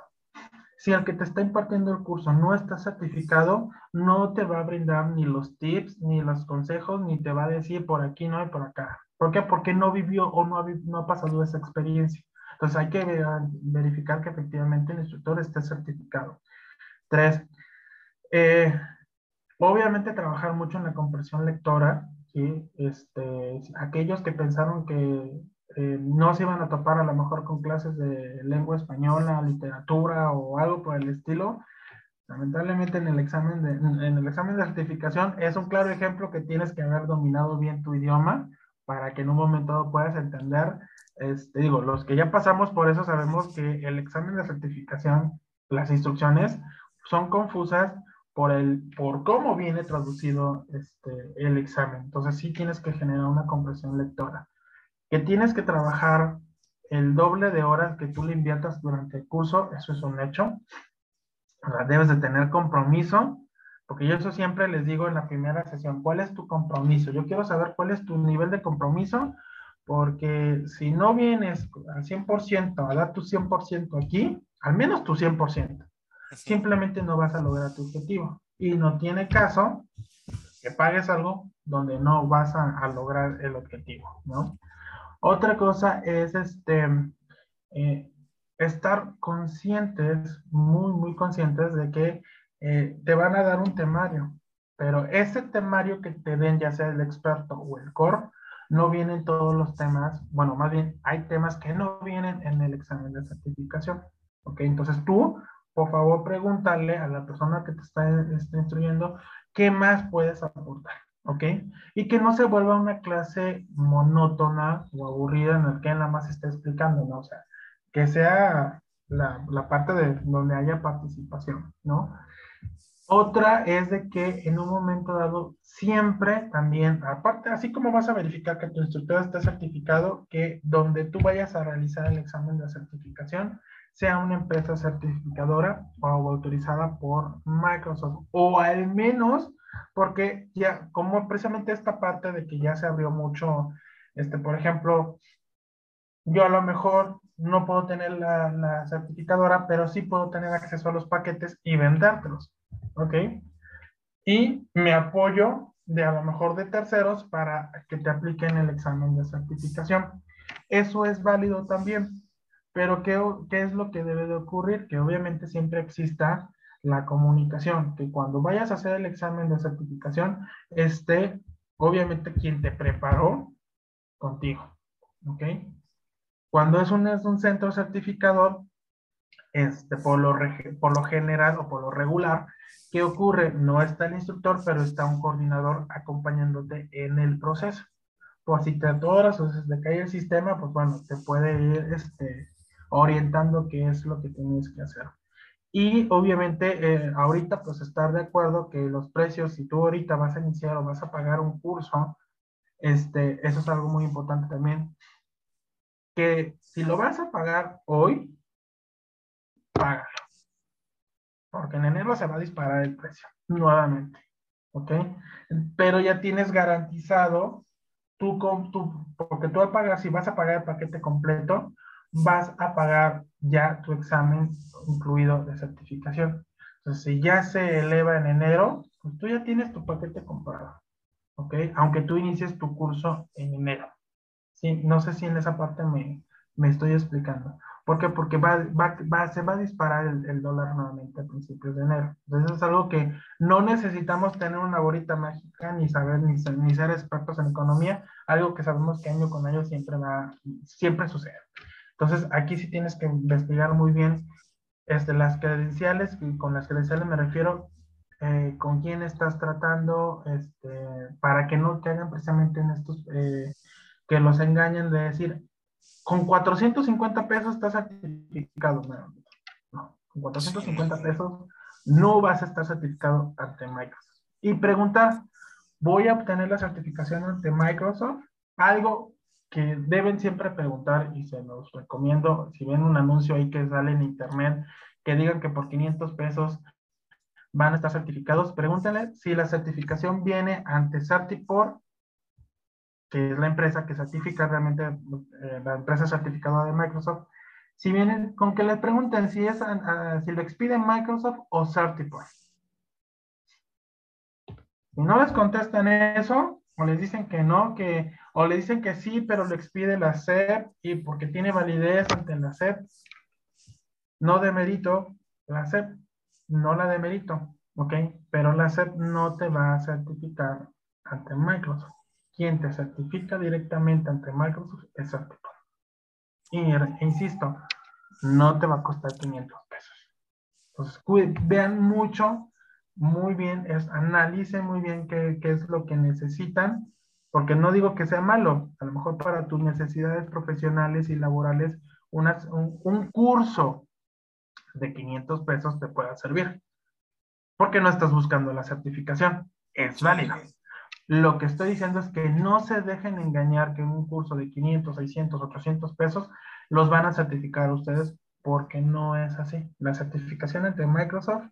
si el que te está impartiendo el curso no está certificado, no te va a brindar ni los tips, ni los consejos, ni te va a decir por aquí no y por acá. ¿Por qué? Porque no vivió o no ha, no ha pasado esa experiencia. Entonces hay que verificar que efectivamente el instructor esté certificado. Tres, eh, obviamente trabajar mucho en la compresión lectora. ¿sí? Este, aquellos que pensaron que eh, no se iban a topar a lo mejor con clases de lengua española, literatura o algo por el estilo. Lamentablemente en el examen de, en el examen de certificación es un claro ejemplo que tienes que haber dominado bien tu idioma para que en un momento puedas entender. Este, digo, los que ya pasamos por eso sabemos que el examen de certificación, las instrucciones son confusas por, el, por cómo viene traducido este, el examen. Entonces sí tienes que generar una compresión lectora que tienes que trabajar el doble de horas que tú le inviertas durante el curso, eso es un hecho. debes de tener compromiso, porque yo eso siempre les digo en la primera sesión, ¿cuál es tu compromiso? Yo quiero saber cuál es tu nivel de compromiso, porque si no vienes al 100%, a dar tu 100% aquí, al menos tu 100%, simplemente no vas a lograr tu objetivo. Y no tiene caso que pagues algo donde no vas a, lograr el objetivo, ¿no? Otra cosa es este, eh, estar conscientes, muy, muy conscientes de que eh, te van a dar un temario, pero ese temario que te den, ya sea el experto o el core, no vienen todos los temas, bueno, más bien hay temas que no vienen en el examen de certificación. ¿Ok? Entonces tú, por favor, pregúntale a la persona que te está, está instruyendo qué más puedes aportar. ¿ok? Y que no se vuelva una clase monótona o aburrida en la que nada más está explicando, ¿no? O sea, que sea la, la, parte de donde haya participación, ¿no? Otra es de que en un momento dado siempre también, aparte, así como vas a verificar que tu instructor está certificado, que donde tú vayas a realizar el examen de certificación sea una empresa certificadora o autorizada por Microsoft, o al menos porque ya, como precisamente esta parte de que ya se abrió mucho Este, por ejemplo, yo a lo mejor no puedo tener la, la certificadora, pero sí puedo tener acceso a los paquetes y vendértelos, ¿ok? Y me apoyo de a lo mejor de terceros para que te apliquen el examen de certificación. Eso es válido también, pero ¿qué, ¿qué, es lo que debe de ocurrir? Que obviamente siempre exista la comunicación, que cuando vayas a hacer el examen de certificación, esté obviamente quien te preparó contigo, ¿ok? Cuando es un, es un centro certificador, este, por, lo, por lo general o por lo regular, ¿qué ocurre? No está el instructor, pero está un coordinador acompañándote en el proceso. Por si te atoras o se te cae el sistema, pues bueno, te puede ir este, orientando qué es lo que tienes que hacer. Y obviamente eh, ahorita pues estar de acuerdo que los precios, si tú ahorita vas a iniciar o vas a pagar un curso, este, eso es algo muy importante también, que si lo vas a pagar hoy, págalo. Porque en enero se va a disparar el precio nuevamente. ¿Ok? Pero ya tienes garantizado tú con tu, porque tú al pagar, si vas a pagar el paquete completo, vas a pagar ya tu examen incluido de certificación. Entonces, si ya se eleva en enero, pues tú ya tienes tu paquete comprado. ¿Ok? Aunque tú inicies tu curso en enero. Sí, no sé si en esa parte me, me estoy explicando. ¿Por qué? Porque va, va, va, se va a disparar el, el, dólar nuevamente a principios de enero. Entonces es algo que no necesitamos tener una bolita mágica, ni saber, ni ni ser expertos en economía, algo que sabemos que año con año siempre va, siempre sucede. Entonces, aquí sí tienes que investigar muy bien este, las credenciales, y con las credenciales me refiero eh, con quién estás tratando, este, para que no te hagan precisamente en estos, eh, que los engañen de decir, con 450 pesos estás certificado. No, no, con 450 pesos no vas a estar certificado ante Microsoft. Y preguntar, ¿voy a obtener la certificación ante Microsoft? Algo que deben siempre preguntar y se los recomiendo, si ven un anuncio ahí que sale en internet, que digan que por 500 pesos van a estar certificados, pregúntenle si la certificación viene ante Certiport, que es la empresa que certifica realmente, eh, la empresa certificada de Microsoft, si vienen con que les pregunten si es, uh, si lo expide Microsoft o Certiport. Si no les contestan eso, o les dicen que no, que, o le dicen que sí, pero lo expide la SEP y porque tiene validez ante la SEP, no demerito la SEP, no la demerito, ¿ok? Pero la SEP no te va a certificar ante Microsoft. Quien te certifica directamente ante Microsoft es Certiport. Y insisto, no te va a costar 500 pesos. Entonces, vean mucho muy bien, es, analicen muy bien qué, qué, es lo que necesitan, porque no digo que sea malo, a lo mejor para tus necesidades profesionales y laborales, unas, un, un, curso de 500 pesos te pueda servir, porque no estás buscando la certificación, es válido. Lo que estoy diciendo es que no se dejen engañar que un curso de 500, 600, 800 pesos los van a certificar ustedes porque no es así. La certificación entre Microsoft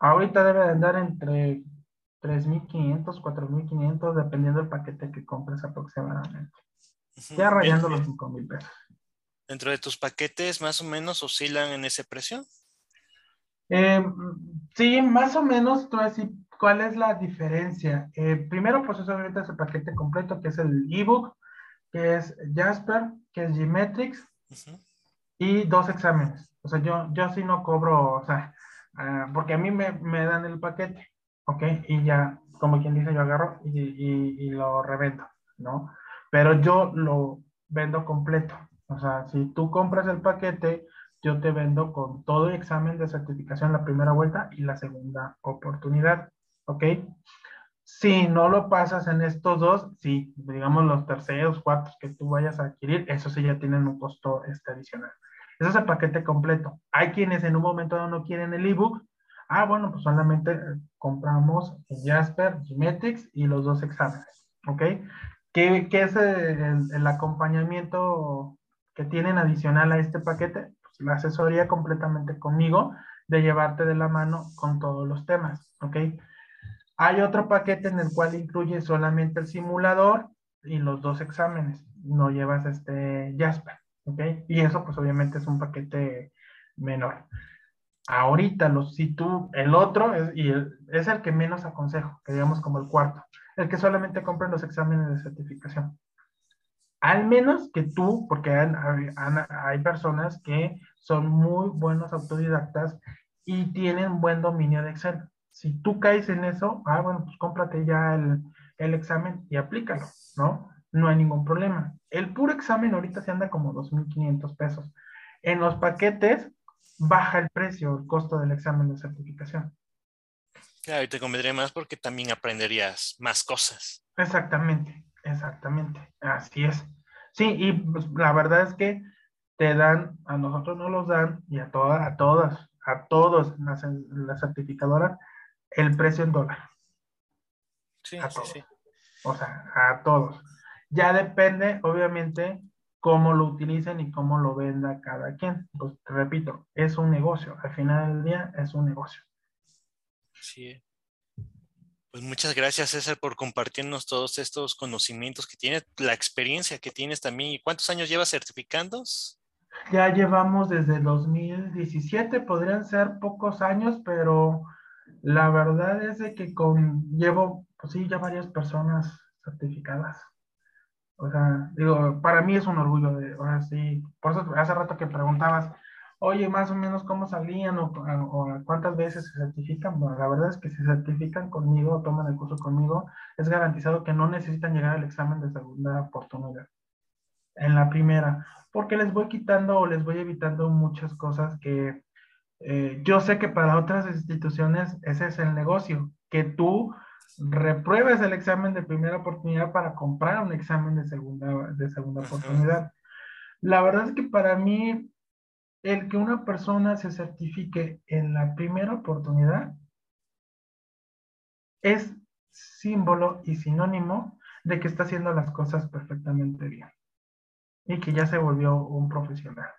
Ahorita debe de andar entre 3.500, 4.500, dependiendo del paquete que compres aproximadamente. Ya rayando los 5.000 pesos. ¿Dentro de tus paquetes más o menos oscilan en ese precio? Eh, sí, más o menos, tú decir cuál es la diferencia. Eh, primero, pues es obviamente ese paquete completo, que es el ebook, que es Jasper, que es uh -huh. y dos exámenes. O sea, yo, yo sí no cobro, o sea, Uh, porque a mí me, me, dan el paquete, ¿ok? Y ya, como quien dice, yo agarro y, y, y, lo revendo, ¿no? Pero yo lo vendo completo. O sea, si tú compras el paquete, yo te vendo con todo el examen de certificación la primera vuelta y la segunda oportunidad, ¿ok? Si no lo pasas en estos dos, si digamos los terceros, cuartos que tú vayas a adquirir, eso sí ya tienen un costo este, adicional. Ese es el paquete completo. Hay quienes en un momento dado no quieren el ebook. Ah, bueno, pues solamente eh, compramos Jasper, Geometrics y los dos exámenes. ¿Ok? ¿Qué, es el, el, acompañamiento que tienen adicional a este paquete? Pues la asesoría completamente conmigo de llevarte de la mano con todos los temas. ¿Ok? Hay otro paquete en el cual incluye solamente el simulador y los dos exámenes, no llevas este Jasper, ¿ok? Y eso pues obviamente es un paquete menor. Ahorita, los, si tú, el otro, es, y es el que menos aconsejo, que digamos como el cuarto, el que solamente compren los exámenes de certificación. Al menos que tú, porque hay, personas que son muy buenos autodidactas y tienen buen dominio de Excel. Si tú caes en eso, ah, bueno, pues cómprate ya el, el examen y aplícalo, ¿no? No hay ningún problema. El puro examen ahorita se anda como 2.500 pesos. En los paquetes baja el precio, el costo del examen de certificación. Claro, y te convendría más porque también aprenderías más cosas. Exactamente, exactamente, así es. Sí, y pues, la verdad es que te dan, a nosotros no los dan, y a todas, a todas, a todos las, las certificadoras, el precio en dólar. Sí, sí, sí. O sea, a todos. Ya depende, obviamente, cómo lo utilicen y cómo lo venda cada quien. Pues te repito, es un negocio. Al final del día es un negocio. Sí. Pues muchas gracias, César, por compartirnos todos estos conocimientos que tienes, la experiencia que tienes también. ¿Y cuántos años llevas certificandos? Ya llevamos desde 2017, podrían ser pocos años, pero la verdad es de que con, llevo, pues sí, ya varias personas certificadas. O sea, digo, para mí es un orgullo de, ahora sí, por eso hace rato que preguntabas, oye, más o menos cómo salían o, cuántas veces se certifican. Bueno, la verdad es que si certifican conmigo, toman el curso conmigo, es garantizado que no necesitan llegar al examen de segunda oportunidad. En la primera, porque les voy quitando o les voy evitando muchas cosas que eh, yo sé que para otras instituciones ese es el negocio, que tú repruebes el examen de primera oportunidad para comprar un examen de segunda, de segunda oportunidad. La verdad es que para mí, el que una persona se certifique en la primera oportunidad es símbolo y sinónimo de que está haciendo las cosas perfectamente bien y que ya se volvió un profesional.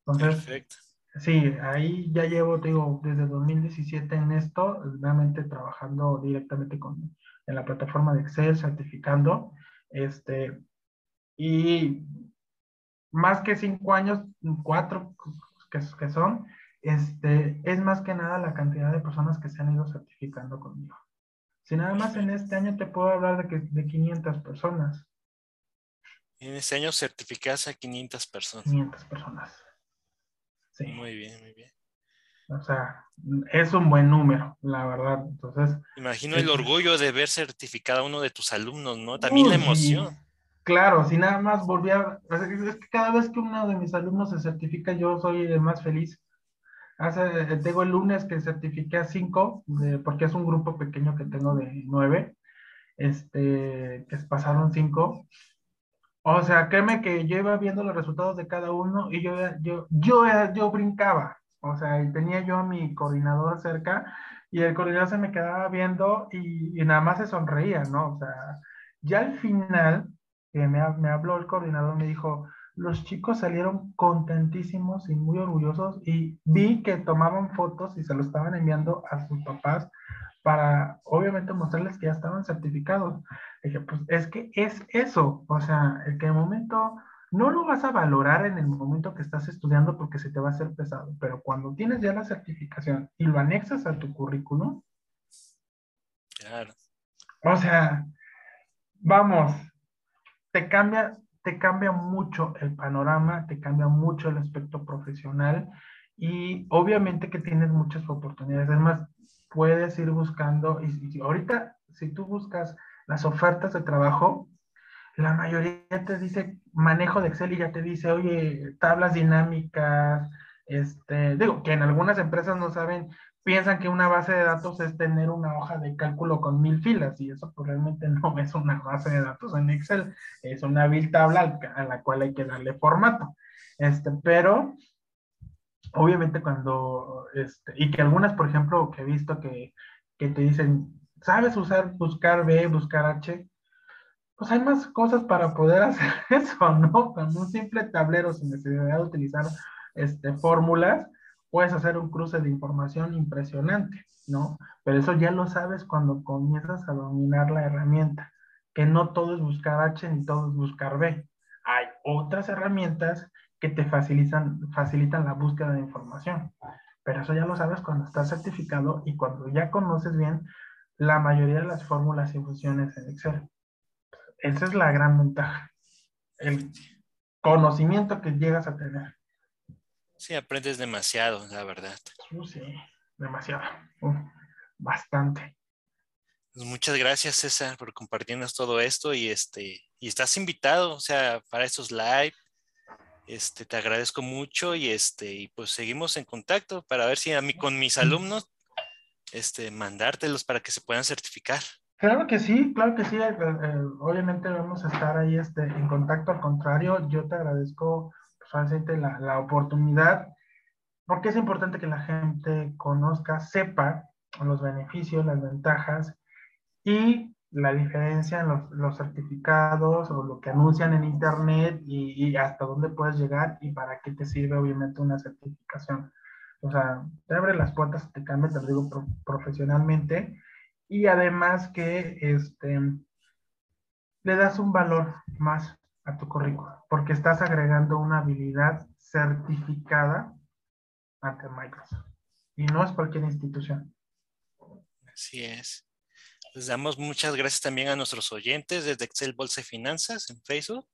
Entonces, Perfecto. Sí, ahí ya llevo, digo, desde 2017 en esto, realmente trabajando directamente con, en la plataforma de Excel, certificando, este, y más que cinco años, cuatro que, que son, este, es más que nada la cantidad de personas que se han ido certificando conmigo. Si nada más en este año te puedo hablar de, que, de 500 personas. En este año certificas a 500 personas. 500 personas. Muy bien, muy bien. O sea, es un buen número, la verdad. Entonces. Imagino el orgullo de ver certificado a uno de tus alumnos, ¿no? También la emoción. claro, si nada más volvía. Es que cada vez que uno de mis alumnos se certifica, yo soy el más feliz. Hace, tengo el lunes que certifiqué a cinco, porque es un grupo pequeño que tengo de nueve, este, que pasaron cinco, o sea, créeme que yo iba viendo los resultados de cada uno y yo, yo, yo, yo brincaba. O sea, y tenía yo a mi coordinador cerca y el coordinador se me quedaba viendo y, nada más se sonreía, ¿no? O sea, ya al final, que me, me habló el coordinador, me dijo, los chicos salieron contentísimos y muy orgullosos y vi que tomaban fotos y se lo estaban enviando a sus papás para obviamente mostrarles que ya estaban certificados. Dije, pues es que es eso, o sea, el que el momento no lo vas a valorar en el momento que estás estudiando porque se te va a hacer pesado, pero cuando tienes ya la certificación y lo anexas a tu currículum, claro. O sea, vamos, te cambia, te cambia mucho el panorama, te cambia mucho el aspecto profesional y obviamente que tienes muchas oportunidades. Además, puedes ir buscando, y, ahorita si tú buscas las ofertas de trabajo, la mayoría te dice manejo de Excel y ya te dice, oye, tablas dinámicas, este, digo, que en algunas empresas no saben, piensan que una base de datos es tener una hoja de cálculo con mil filas y eso pues, realmente no es una base de datos en Excel, es una vil tabla a la cual hay que darle formato. Este, pero obviamente cuando, este, y que algunas, por ejemplo, que he visto que, que te dicen, ¿sabes usar buscar B, buscar H? Pues hay más cosas para poder hacer eso, ¿no? Con un simple tablero sin necesidad de utilizar este, fórmulas, puedes hacer un cruce de información impresionante, ¿no? Pero eso ya lo sabes cuando comienzas a dominar la herramienta que no todo es buscar H ni todo es buscar B. Hay otras herramientas que te facilitan, facilitan la búsqueda de información. Pero eso ya lo sabes cuando estás certificado y cuando ya conoces bien la mayoría de las fórmulas y funciones en Excel. Esa es la gran ventaja. El conocimiento que llegas a tener. Sí, aprendes demasiado, la verdad. Uh, sí, demasiado. Uh, bastante. Pues muchas gracias, César, por compartirnos todo esto y este y estás invitado, o sea, para estos live. Este, te agradezco mucho y este y pues seguimos en contacto para ver si a mí con mis alumnos este mandártelos para que se puedan certificar. Claro que sí, claro que sí. Eh, eh, obviamente vamos a estar ahí este, en contacto. Al contrario, yo te agradezco pues, la, la oportunidad, porque es importante que la gente conozca, sepa los beneficios, las ventajas y la diferencia en los, los certificados o lo que anuncian en Internet y, y, hasta dónde puedes llegar y para qué te sirve obviamente una certificación. O sea, te abre las puertas, te cambia, te lo digo profesionalmente y además que este, le das un valor más a tu currículum, porque estás agregando una habilidad certificada ante Microsoft. Y no es cualquier institución. Así es. Les damos muchas gracias también a nuestros oyentes desde Excel Bolsa y Finanzas en Facebook.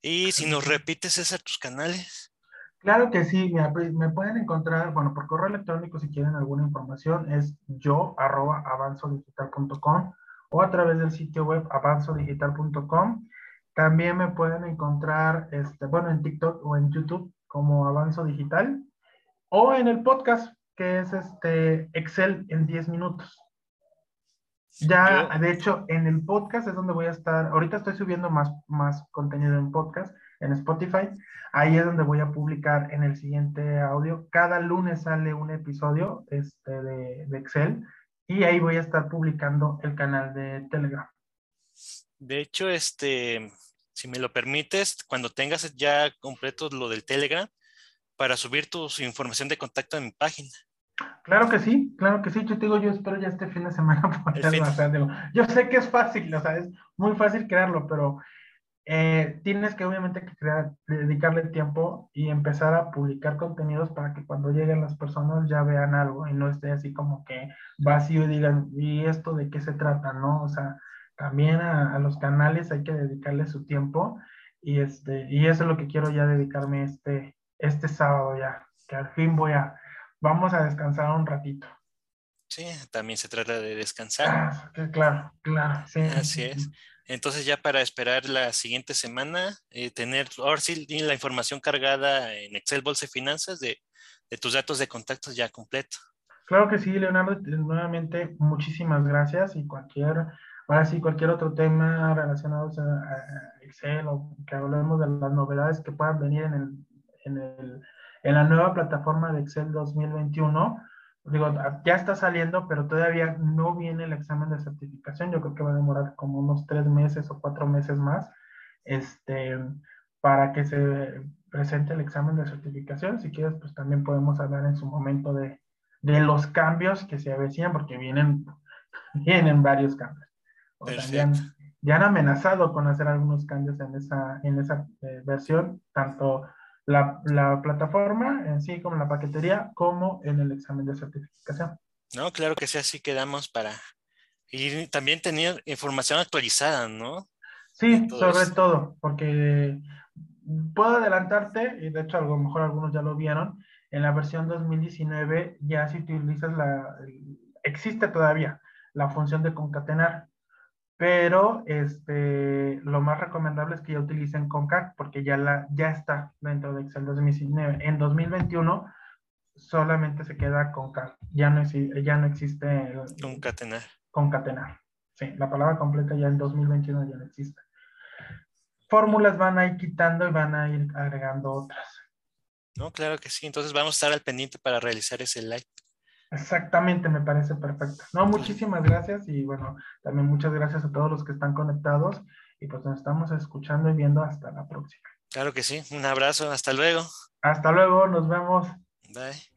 Y si nos repites, César, tus canales. Claro que sí, me, pueden encontrar, bueno, por correo electrónico si quieren alguna información, es yo arroba avanzodigital.com o a través del sitio web avanzodigital.com. También me pueden encontrar, este, bueno, en TikTok o en YouTube como Avanzo Digital o en el podcast que es este Excel en 10 minutos. Ya, de hecho, en el podcast es donde voy a estar. Ahorita estoy subiendo más, más contenido en podcast, en Spotify. Ahí es donde voy a publicar en el siguiente audio. Cada lunes sale un episodio este, de, de Excel y ahí voy a estar publicando el canal de Telegram. De hecho, este, si me lo permites, cuando tengas ya completo lo del Telegram, para subir tu información de contacto en mi página. Claro que sí, claro que sí. Yo te digo, yo espero ya este fin de semana poderlo hacer. yo sé que es fácil, o sea, es muy fácil crearlo, pero eh, tienes que obviamente que crear, dedicarle tiempo y empezar a publicar contenidos para que cuando lleguen las personas ya vean algo y no esté así como que vacío y digan, ¿y esto de qué se trata? ¿No? O sea, también a, a los canales hay que dedicarle su tiempo y, este, y eso es lo que quiero ya dedicarme este, este sábado ya, que al fin voy a vamos a descansar un ratito. Sí, también se trata de descansar. Ah, claro, claro, sí. Así es. Entonces ya para esperar la siguiente semana, eh, tener ahora sí la información cargada en Excel Bolsa y Finanzas de, de tus datos de contactos ya completo. Claro que sí, Leonardo, nuevamente muchísimas gracias y cualquier, ahora sí, cualquier otro tema relacionado a, Excel o que hablemos de las novedades que puedan venir en el, en el en la nueva plataforma de Excel 2021. Digo, ya está saliendo, pero todavía no viene el examen de certificación. Yo creo que va a demorar como unos tres meses o cuatro meses más este, para que se presente el examen de certificación. Si quieres, pues también podemos hablar en su momento de, de los cambios que se avecinan, porque vienen, vienen varios cambios. O sea, ya, han amenazado con hacer algunos cambios en esa, en esa eh, versión, tanto la, la, plataforma en sí, como la paquetería, como en el examen de certificación. No, claro que sí, así quedamos para y también tener información actualizada, ¿no? Sí, sobre todo, porque puedo adelantarte, y de hecho a lo mejor algunos ya lo vieron, en la versión 2019 ya si utilizas la, existe todavía la función de concatenar pero este, lo más recomendable es que ya utilicen Concat porque ya, la, ya está dentro de Excel 2019. En 2021 solamente se queda Concat, ya no, ya no existe concatenar. Concatenar. Sí, la palabra completa ya en 2021 ya no existe. Fórmulas van a ir quitando y van a ir agregando otras. No, claro que sí. Entonces vamos a estar al pendiente para realizar ese live. Exactamente, me parece perfecto. No, muchísimas gracias y bueno, también muchas gracias a todos los que están conectados y pues nos estamos escuchando y viendo hasta la próxima. Claro que sí, un abrazo, hasta luego. Hasta luego, nos vemos. Bye.